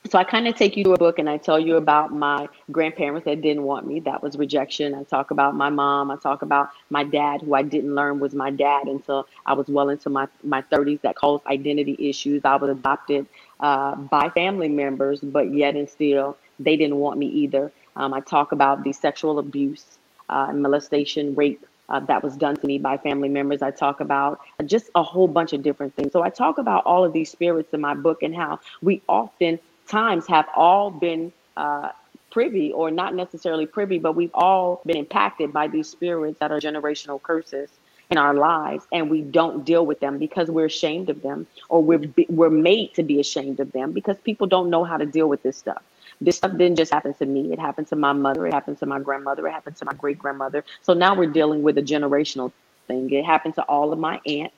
Speaker 3: So I kind of take you to a book and I tell you about my grandparents that didn't want me. That was rejection. I talk about my mom. I talk about my dad, who I didn't learn was my dad until I was well into my, my 30s that caused identity issues. I was adopted uh, by family members, but yet and still they didn't want me either. Um, I talk about the sexual abuse, uh, molestation, rape uh, that was done to me by family members. I talk about just a whole bunch of different things. So I talk about all of these spirits in my book and how we often times have all been uh, privy or not necessarily privy, but we've all been impacted by these spirits that are generational curses in our lives and we don't deal with them because we're ashamed of them or we're we're made to be ashamed of them because people don't know how to deal with this stuff. This stuff didn't just happen to me. It happened to my mother. It happened to my grandmother. It happened to my great grandmother so now we're dealing with a generational thing. It happened to all of my aunts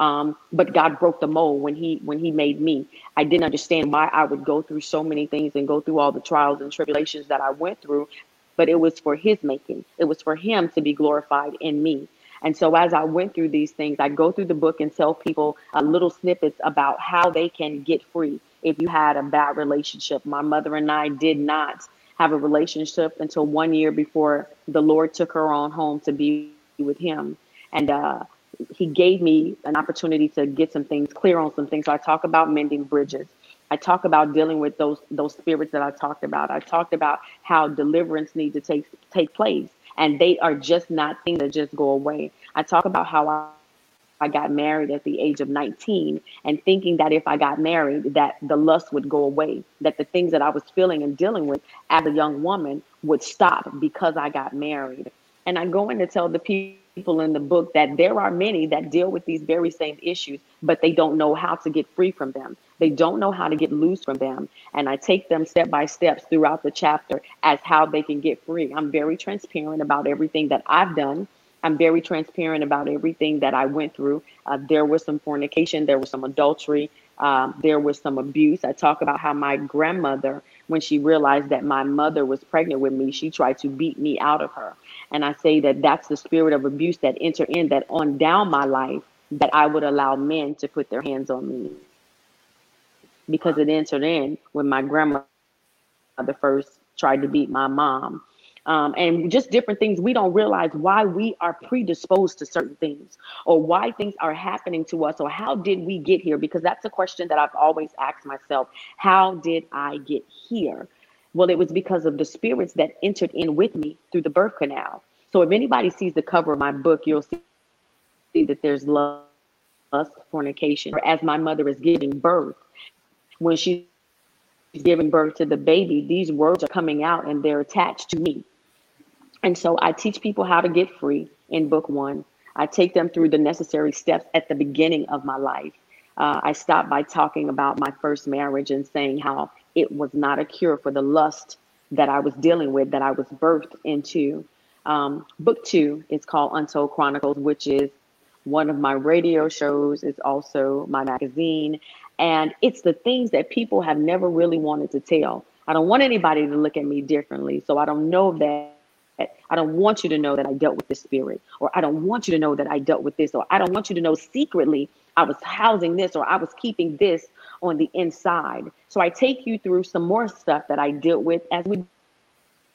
Speaker 3: um, but God broke the mold when He when He made me. I didn't understand why I would go through so many things and go through all the trials and tribulations that I went through, but it was for His making. It was for Him to be glorified in me. And so as I went through these things, I go through the book and tell people uh, little snippets about how they can get free if you had a bad relationship. My mother and I did not have a relationship until one year before the Lord took her on home to be with Him. And uh, he gave me an opportunity to get some things clear on some things. So I talk about mending bridges. I talk about dealing with those those spirits that I talked about. I talked about how deliverance needs to take take place, and they are just not things that just go away. I talk about how I, I got married at the age of 19 and thinking that if I got married, that the lust would go away, that the things that I was feeling and dealing with as a young woman would stop because I got married. And I go in to tell the people in the book that there are many that deal with these very same issues, but they don't know how to get free from them. They don't know how to get loose from them. And I take them step by steps throughout the chapter as how they can get free. I'm very transparent about everything that I've done. I'm very transparent about everything that I went through. Uh, there was some fornication, there was some adultery, um, there was some abuse. I talk about how my grandmother, when she realized that my mother was pregnant with me, she tried to beat me out of her. And I say that that's the spirit of abuse that enter in that on down my life that I would allow men to put their hands on me because it entered in when my grandmother first tried to beat my mom um, and just different things. We don't realize why we are predisposed to certain things or why things are happening to us or how did we get here? Because that's a question that I've always asked myself. How did I get here? Well, it was because of the spirits that entered in with me through the birth canal. So if anybody sees the cover of my book, you'll see that there's love lust, fornication. As my mother is giving birth, when she's giving birth to the baby, these words are coming out and they're attached to me. And so I teach people how to get free in book one. I take them through the necessary steps at the beginning of my life. Uh, I stop by talking about my first marriage and saying how it was not a cure for the lust that I was dealing with, that I was birthed into. Um, book two is called Untold Chronicles, which is one of my radio shows. It's also my magazine. And it's the things that people have never really wanted to tell. I don't want anybody to look at me differently. So I don't know that I don't want you to know that I dealt with this spirit, or I don't want you to know that I dealt with this, or I don't want you to know secretly I was housing this, or I was keeping this on the inside. So I take you through some more stuff that I dealt with as we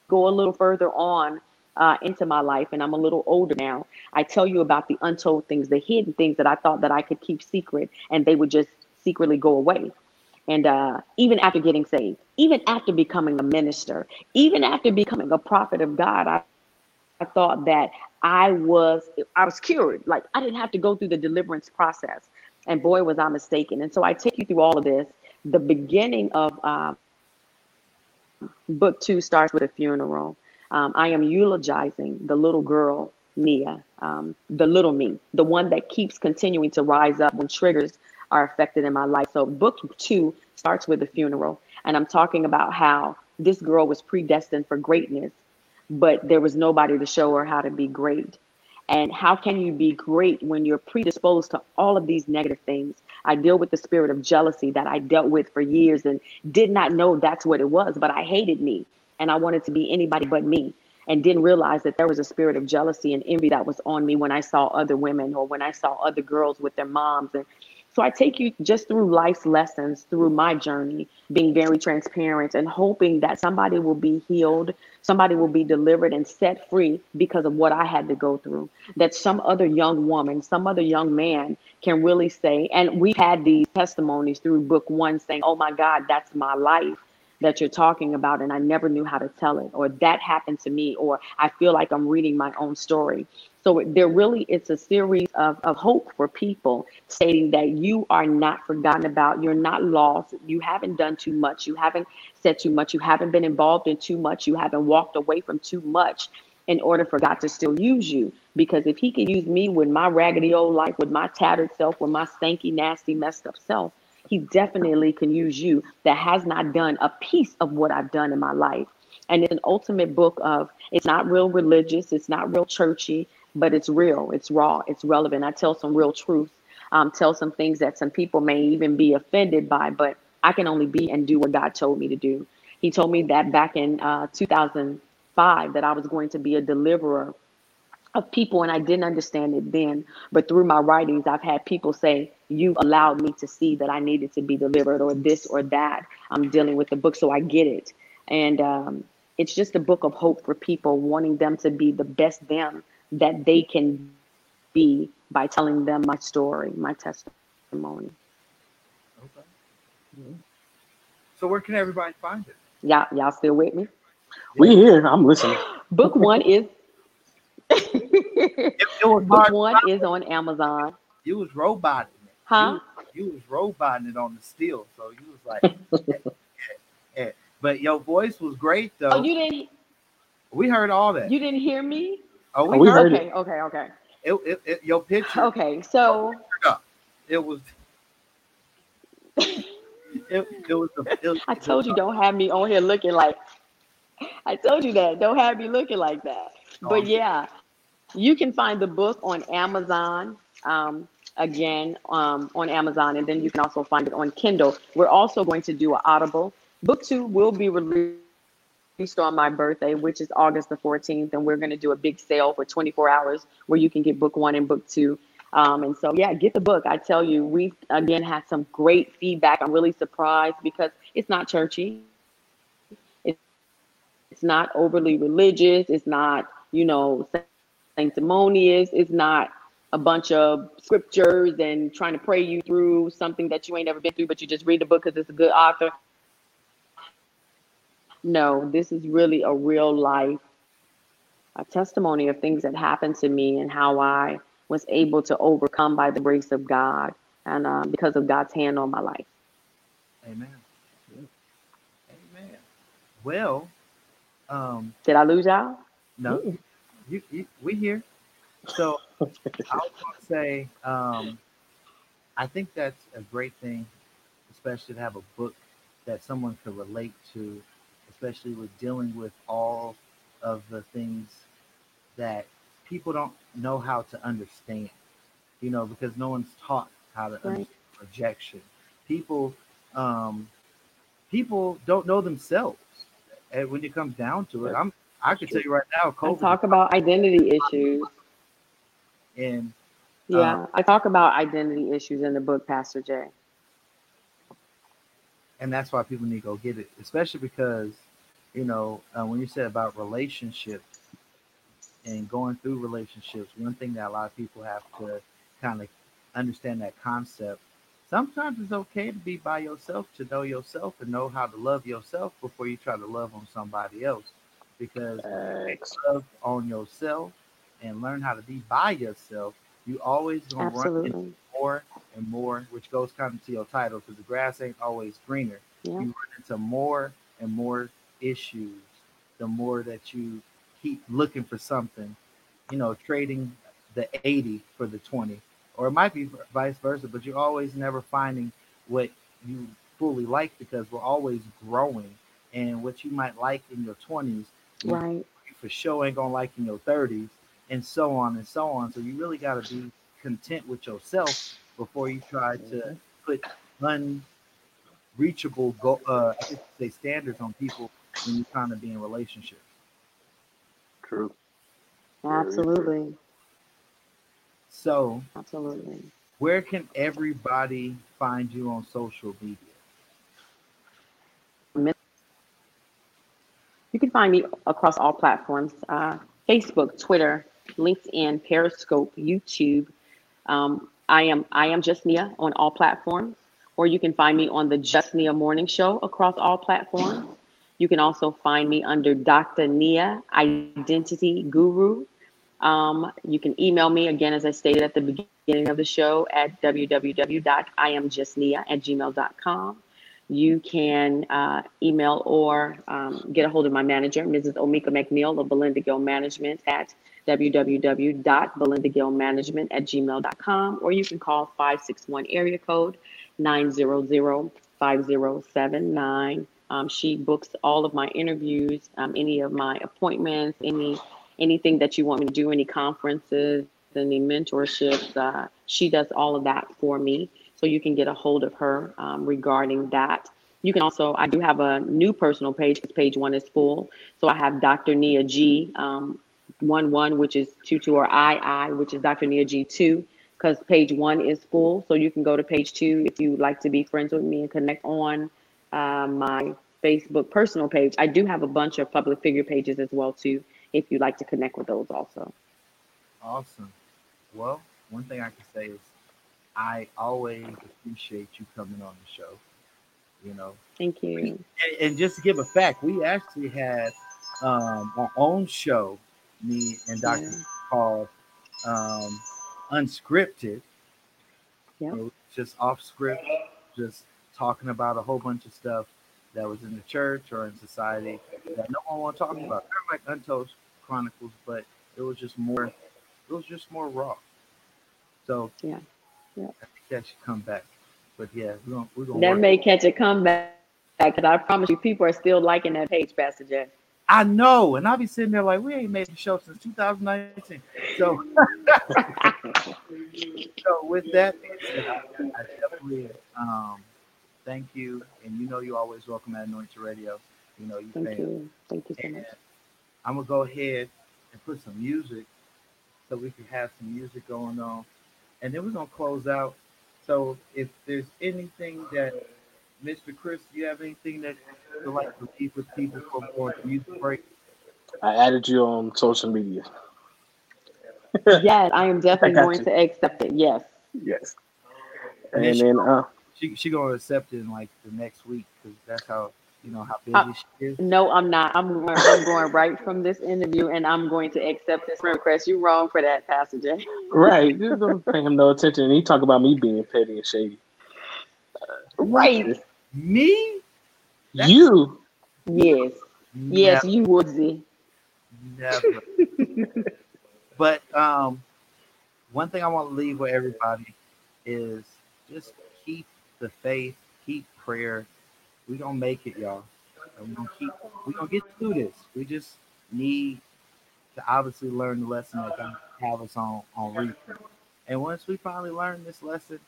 Speaker 3: go a little further on uh, into my life, and I'm a little older now. I tell you about the untold things, the hidden things that I thought that I could keep secret, and they would just secretly go away. And uh, even after getting saved, even after becoming a minister, even after becoming a prophet of God, I, I thought that I was I was cured. Like I didn't have to go through the deliverance process. And boy, was I mistaken. And so I take you through all of this. The beginning of uh, book two starts with a funeral. Um, I am eulogizing the little girl, Nia, um, the little me, the one that keeps continuing to rise up when triggers are affected in my life. So book two starts with a funeral. And I'm talking about how this girl was predestined for greatness, but there was nobody to show her how to be great. And how can you be great when you're predisposed to all of these negative things? I deal with the spirit of jealousy that I dealt with for years and did not know that's what it was, but I hated me and I wanted to be anybody but me and didn't realize that there was a spirit of jealousy and envy that was on me when I saw other women or when I saw other girls with their moms and so I take you just through life's lessons, through my journey, being very transparent and hoping that somebody will be healed, somebody will be delivered and set free because of what I had to go through. That some other young woman, some other young man can really say, and we've had these testimonies through book one saying, Oh my God, that's my life that you're talking about and I never knew how to tell it or that happened to me or I feel like I'm reading my own story. So there really it's a series of, of hope for people stating that you are not forgotten about, you're not lost, you haven't done too much, you haven't said too much, you haven't been involved in too much, you haven't walked away from too much in order for God to still use you. Because if he can use me with my raggedy old life, with my tattered self, with my stanky, nasty, messed up self, he definitely can use you that has not done a piece of what I've done in my life. And it's an ultimate book of it's not real religious, it's not real churchy, but it's real, it's raw, it's relevant. I tell some real truth, um, tell some things that some people may even be offended by, but I can only be and do what God told me to do. He told me that back in uh, 2005 that I was going to be a deliverer of people and I didn't understand it then. But through my writings, I've had people say, You've allowed me to see that I needed to be delivered or this or that. I'm dealing with the book, so I get it. And um, it's just a book of hope for people wanting them to be the best them that they can be by telling them my story, my testimony.
Speaker 1: Okay. Mm-hmm. So where can everybody find it?
Speaker 3: Y'all, y'all still with me?
Speaker 2: We here. I'm listening.
Speaker 3: Book one is
Speaker 1: it, it was
Speaker 3: Book one is on Amazon.
Speaker 1: You was roboting it.
Speaker 3: Huh?
Speaker 1: You, you was roboting it on the steel. So you was like, yeah, yeah. Eh, eh. but your voice was great though.
Speaker 3: Oh, you didn't
Speaker 1: we heard all that.
Speaker 3: you didn't hear me?
Speaker 1: Oh, we,
Speaker 2: Oh, we
Speaker 1: heard,
Speaker 2: heard
Speaker 3: okay, okay, okay.
Speaker 1: it. It, it, Your picture.
Speaker 3: Okay, so
Speaker 1: It was. It, it was. The, it was
Speaker 3: I told you don't have me on here looking like I told you that. Don't have me looking like that.
Speaker 1: Oh,
Speaker 3: But yeah, you can find the book on Amazon. Um, again, um, on Amazon, and then you can also find it on Kindle. We're also going to do an Audible. Book two will be released on my birthday, which is August the 14th, and we're going to do a big sale for 24 hours where you can get book one and book two. Um, and so, yeah, get the book. I tell you, we've again had some great feedback. I'm really surprised because it's not churchy. It's, it's not overly religious. It's not, you know, sanctimonious. It's not a bunch of scriptures and trying to pray you through something that you ain't ever been through, but you just read the book because it's a good author. No, this is really a real life a testimony of things that happened to me and how I was able to overcome by the grace of God and um, because of God's hand on my life.
Speaker 1: Amen. Amen. Well, um,
Speaker 3: Did I lose y'all?
Speaker 1: no, you, you, we here. So I was gonna say, um, I think that's a great thing, especially to have a book that someone could relate to, especially with dealing with all of the things that people don't know how to understand. You know, because no one's taught how to
Speaker 3: Right.
Speaker 1: understand rejection. People, um, people don't know themselves. And when it comes down to it, I'm I can tell you right now,
Speaker 3: I
Speaker 1: COVID
Speaker 3: talk about identity issues.
Speaker 1: and
Speaker 3: Yeah, I talk about identity issues in the book, Pastor Jay.
Speaker 1: and that's why people need to go get it, especially because you know uh, when you said about relationships and going through relationships, one thing that a lot of people have to kind of understand that concept. Sometimes it's okay to be by yourself, to know yourself and know how to love yourself before you try to love on somebody else. Because love on yourself and learn how to be by yourself, you always gonna run into more and more, which goes kind of to your title, because the grass ain't always greener.
Speaker 3: Yeah.
Speaker 1: You run into more and more issues the more that you keep looking for something, you know, trading the 80 for the 20, or it might be vice versa, but you're always never finding what you fully like because we're always growing. And what you might like in your 20s, you
Speaker 3: Right.
Speaker 1: for sure ain't gonna like in your 30s, and so on and so on. So you really got to be content with yourself before you try to put unreachable go uh I say standards on people when you're trying to be in relationships.
Speaker 2: True. Very true.
Speaker 3: Absolutely.
Speaker 1: So
Speaker 3: Absolutely.
Speaker 1: where can everybody find you on social media?
Speaker 3: You can find me across all platforms uh, Facebook, Twitter, LinkedIn, Periscope, YouTube. Um, I am I am Just Nia on all platforms, or you can find me on the Just Nia Morning Show across all platforms. You can also find me under Dr. Nia Identity Guru. Um, you can email me again, as I stated at the beginning of the show, at www.iamjustnia at gmail.com. You can uh, email or um, get a hold of my manager, Mrs. Omika McNeil of Belinda Gill Management at www.belindagillmanagement at gmail.com, or you can call 561 area code 900-5079. Um, she books all of my interviews, um, any of my appointments, any anything that you want me to do, any conferences, any mentorships. Uh, she does all of that for me. So you can get a hold of her um, regarding that. You can also, I do have a new personal page because page one is full. So I have Dr. Nia G, um, one one, which is two two, or I I, which is Dr. Nia G two, because page one is full. So you can go to page two if you like to be friends with me and connect on uh, my Facebook personal page. I do have a bunch of public figure pages as well too, if you'd like to connect with those also.
Speaker 1: Awesome. Well, one thing I can say is I always appreciate you coming on the show. You know,
Speaker 3: Thank you.
Speaker 1: and, and just to give a fact, we actually had um, our own show, me and Dr.
Speaker 3: Yeah.
Speaker 1: called um, unscripted.
Speaker 3: Yeah.
Speaker 1: Just off script, just talking about a whole bunch of stuff that was in the church or in society that no one want to talk about. Kind of like Untold Chronicles, but it was just more. It was just more raw. So
Speaker 3: Yeah. Yeah.
Speaker 1: I think that should come back. But yeah, we're gonna we're gonna.
Speaker 3: That may catch a comeback because I promise you, people are still liking that page, Pastor Jay.
Speaker 1: I know, and I'll be sitting there like we ain't made the show since 2019. So, so with that I, I definitely um, thank you, and you know you're always welcome at Anointed Radio. You know you
Speaker 3: Thank
Speaker 1: fan.
Speaker 3: you. Thank you so
Speaker 1: And
Speaker 3: much.
Speaker 1: I'm gonna go ahead and put some music so we can have some music going on, and then we're gonna close out. So if there's anything that Mr. Chris, do you have anything that you'd like to leave with people before the music break?
Speaker 2: I added you on social media.
Speaker 3: yes, I am definitely
Speaker 2: got
Speaker 3: going
Speaker 2: you.
Speaker 3: to accept it. Yes.
Speaker 2: Yes.
Speaker 1: And
Speaker 2: And
Speaker 1: then
Speaker 2: then uh,
Speaker 1: She she gonna accept it in like the next week because that's how you know how busy
Speaker 3: Uh,
Speaker 1: she is.
Speaker 3: No, I'm not. I'm going, I'm going right from this interview and I'm going to accept this request. You're wrong for that, Pastor Jay.
Speaker 2: right, just don't pay him no attention. And he talk about me being petty and shady.
Speaker 3: Right.
Speaker 1: Me? That's-
Speaker 2: You
Speaker 3: Yes. Yes, you Woodsy.
Speaker 1: Never. never. but um, one thing I want to leave with everybody is just keep the faith, keep prayer. We gonna make it, y'all. And we gonna keep. We gonna get through this. We just need to obviously learn the lesson that God have us on on replay. And once we finally learn this lesson,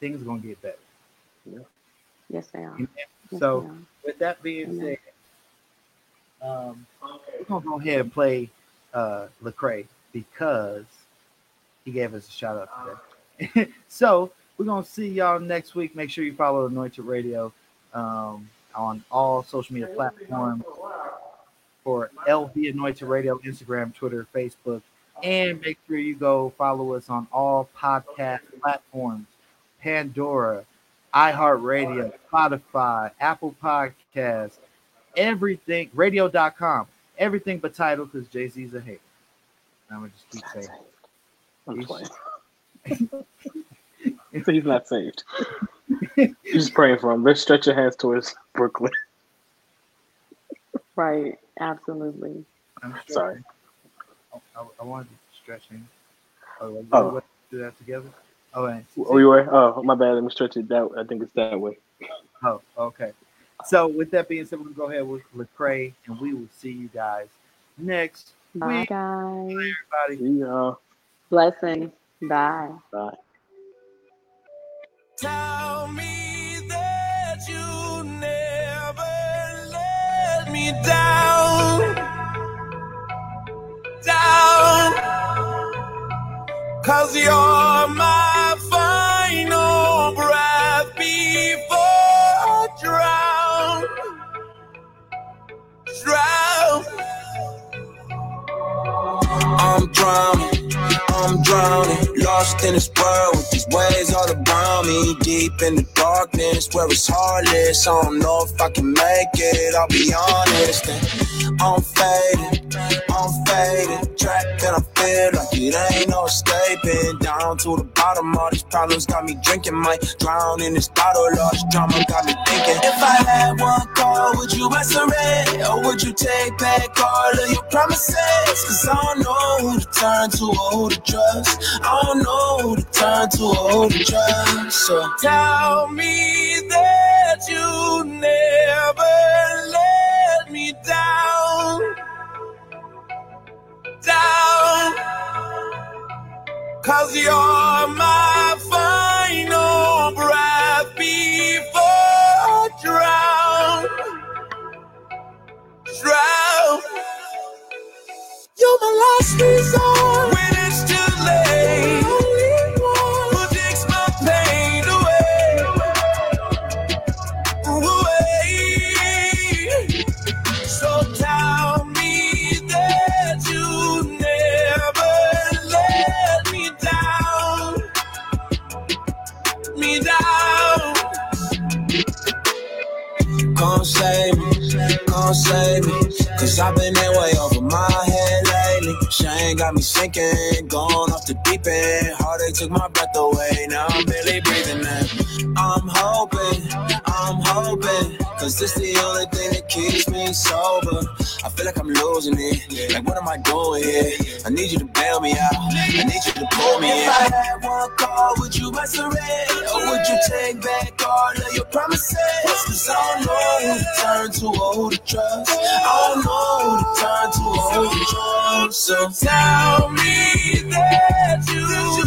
Speaker 1: things are gonna get better.
Speaker 3: Yes, they are. Yes,
Speaker 1: So
Speaker 3: they are.
Speaker 1: with that being
Speaker 3: Amen.
Speaker 1: said, um, we're gonna go ahead and play uh, Lecrae because he gave us a shout out today. so we're gonna see y'all next week. Make sure you follow Anointed Radio um, on all social media platforms for LV Anointed Radio, Instagram, Twitter, Facebook, and make sure you go follow us on all podcast platforms: Pandora, iHeartRadio, Spotify, Apple Podcasts, everything, radio.com, everything but Tidal because Jay Z's a hater. I'm gonna just keep saying.
Speaker 2: I'm He's not saved. You're just praying for him. Let's stretch your hands towards Brooklyn.
Speaker 3: Right. Absolutely.
Speaker 1: I'm
Speaker 2: Sorry.
Speaker 1: I, I wanted to stretch him. Oh,
Speaker 2: Oh.
Speaker 1: do that together? Oh, and
Speaker 2: Oh, you were? Oh, my bad. Let me stretch it that. I think it's that way.
Speaker 1: oh, okay. So with that being said, we're gonna go ahead with Lecrae, and we will see you guys next
Speaker 3: Bye,
Speaker 1: week.
Speaker 3: guys.
Speaker 1: Everybody.
Speaker 2: See y'all.
Speaker 3: Blessings. Bye.
Speaker 2: Bye.
Speaker 4: Tell me that you never let me down. Down. Cause you're my final breath before I drown. Drown. I'm drowning, I'm drowning, lost in this world waves all around me. Deep in the darkness where it's heartless. I don't know if I can make it, I'll be honest. And I'm faded, I'm faded. Trapped and I feel like it ain't no escaping. Down to the bottom, all these problems got me drinking. Might drown in this bottle, this drama got me thinking. If I had one call, would you answer it? Or would you take back all of your promises? Cause I don't know who to turn to or who to trust. I don't know who to turn to or who to trust. So tell me that you never let me down. Down. Cause you're my final breath before I drown. Drown. You're my last resort. When it's too late. come save me, come save me. Cause I've been that way over my head lately.
Speaker 5: Shame got me sinking, gone off the deep end. Heartache took my breath away, now I'm barely breathing in. I'm hoping, I'm hoping. Cause this the only thing that keeps me sober. I feel like I'm losing it. Like, what am I doing here? I need you to bail me out. I need you to pull me in. If I had one call, would you resurrect? Or would you take back all of your promises. Cause I don't know who to turn to or who to trust. I don't know who to turn to or who to trust. So tell me that you.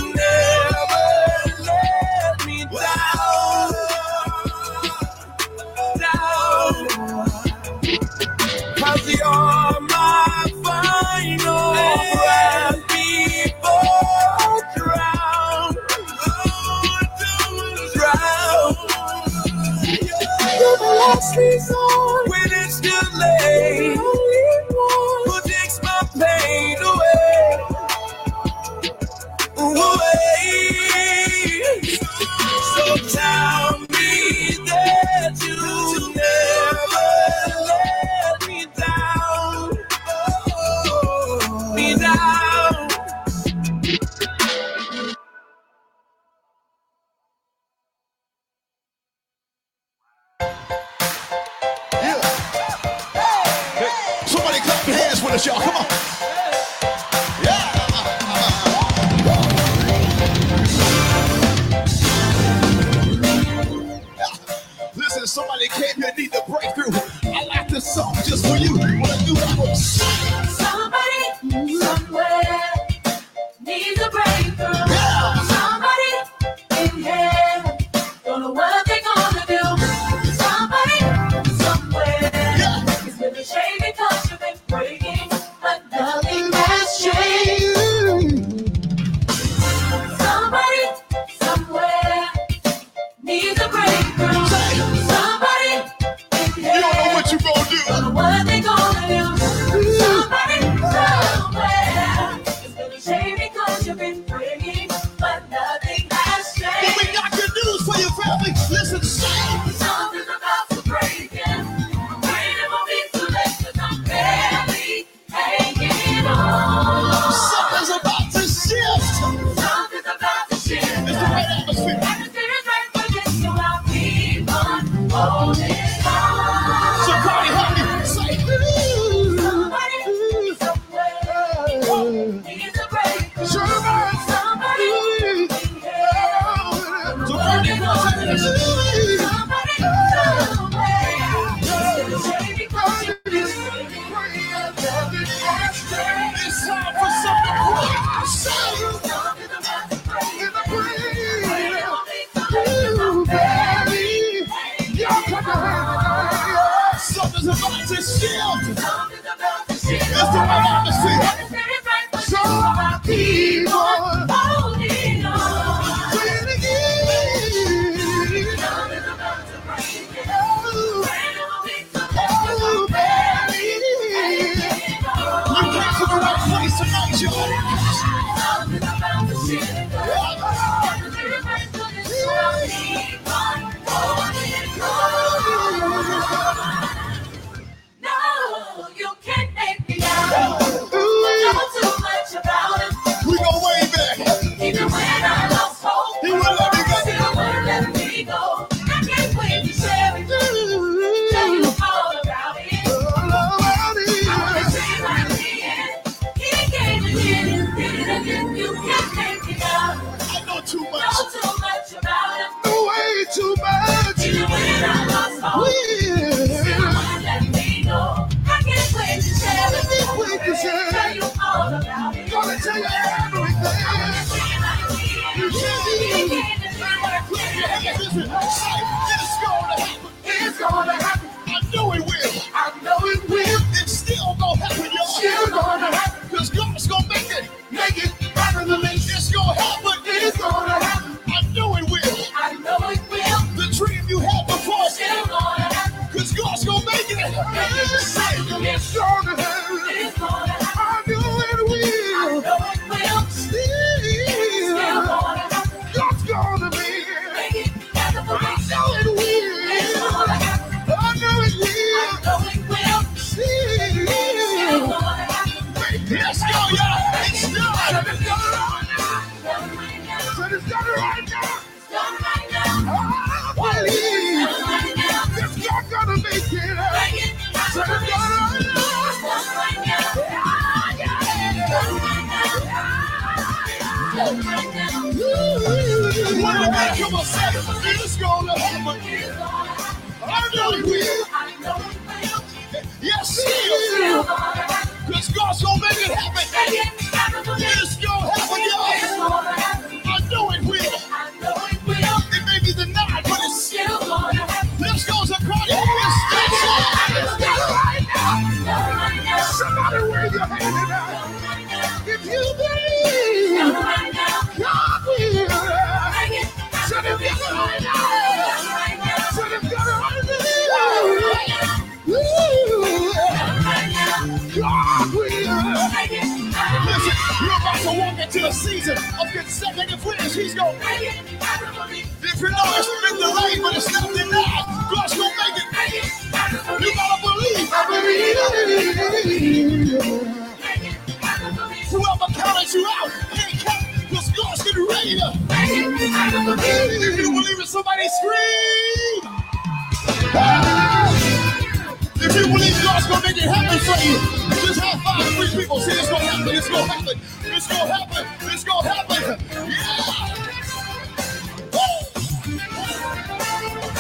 Speaker 5: lost when it's too late.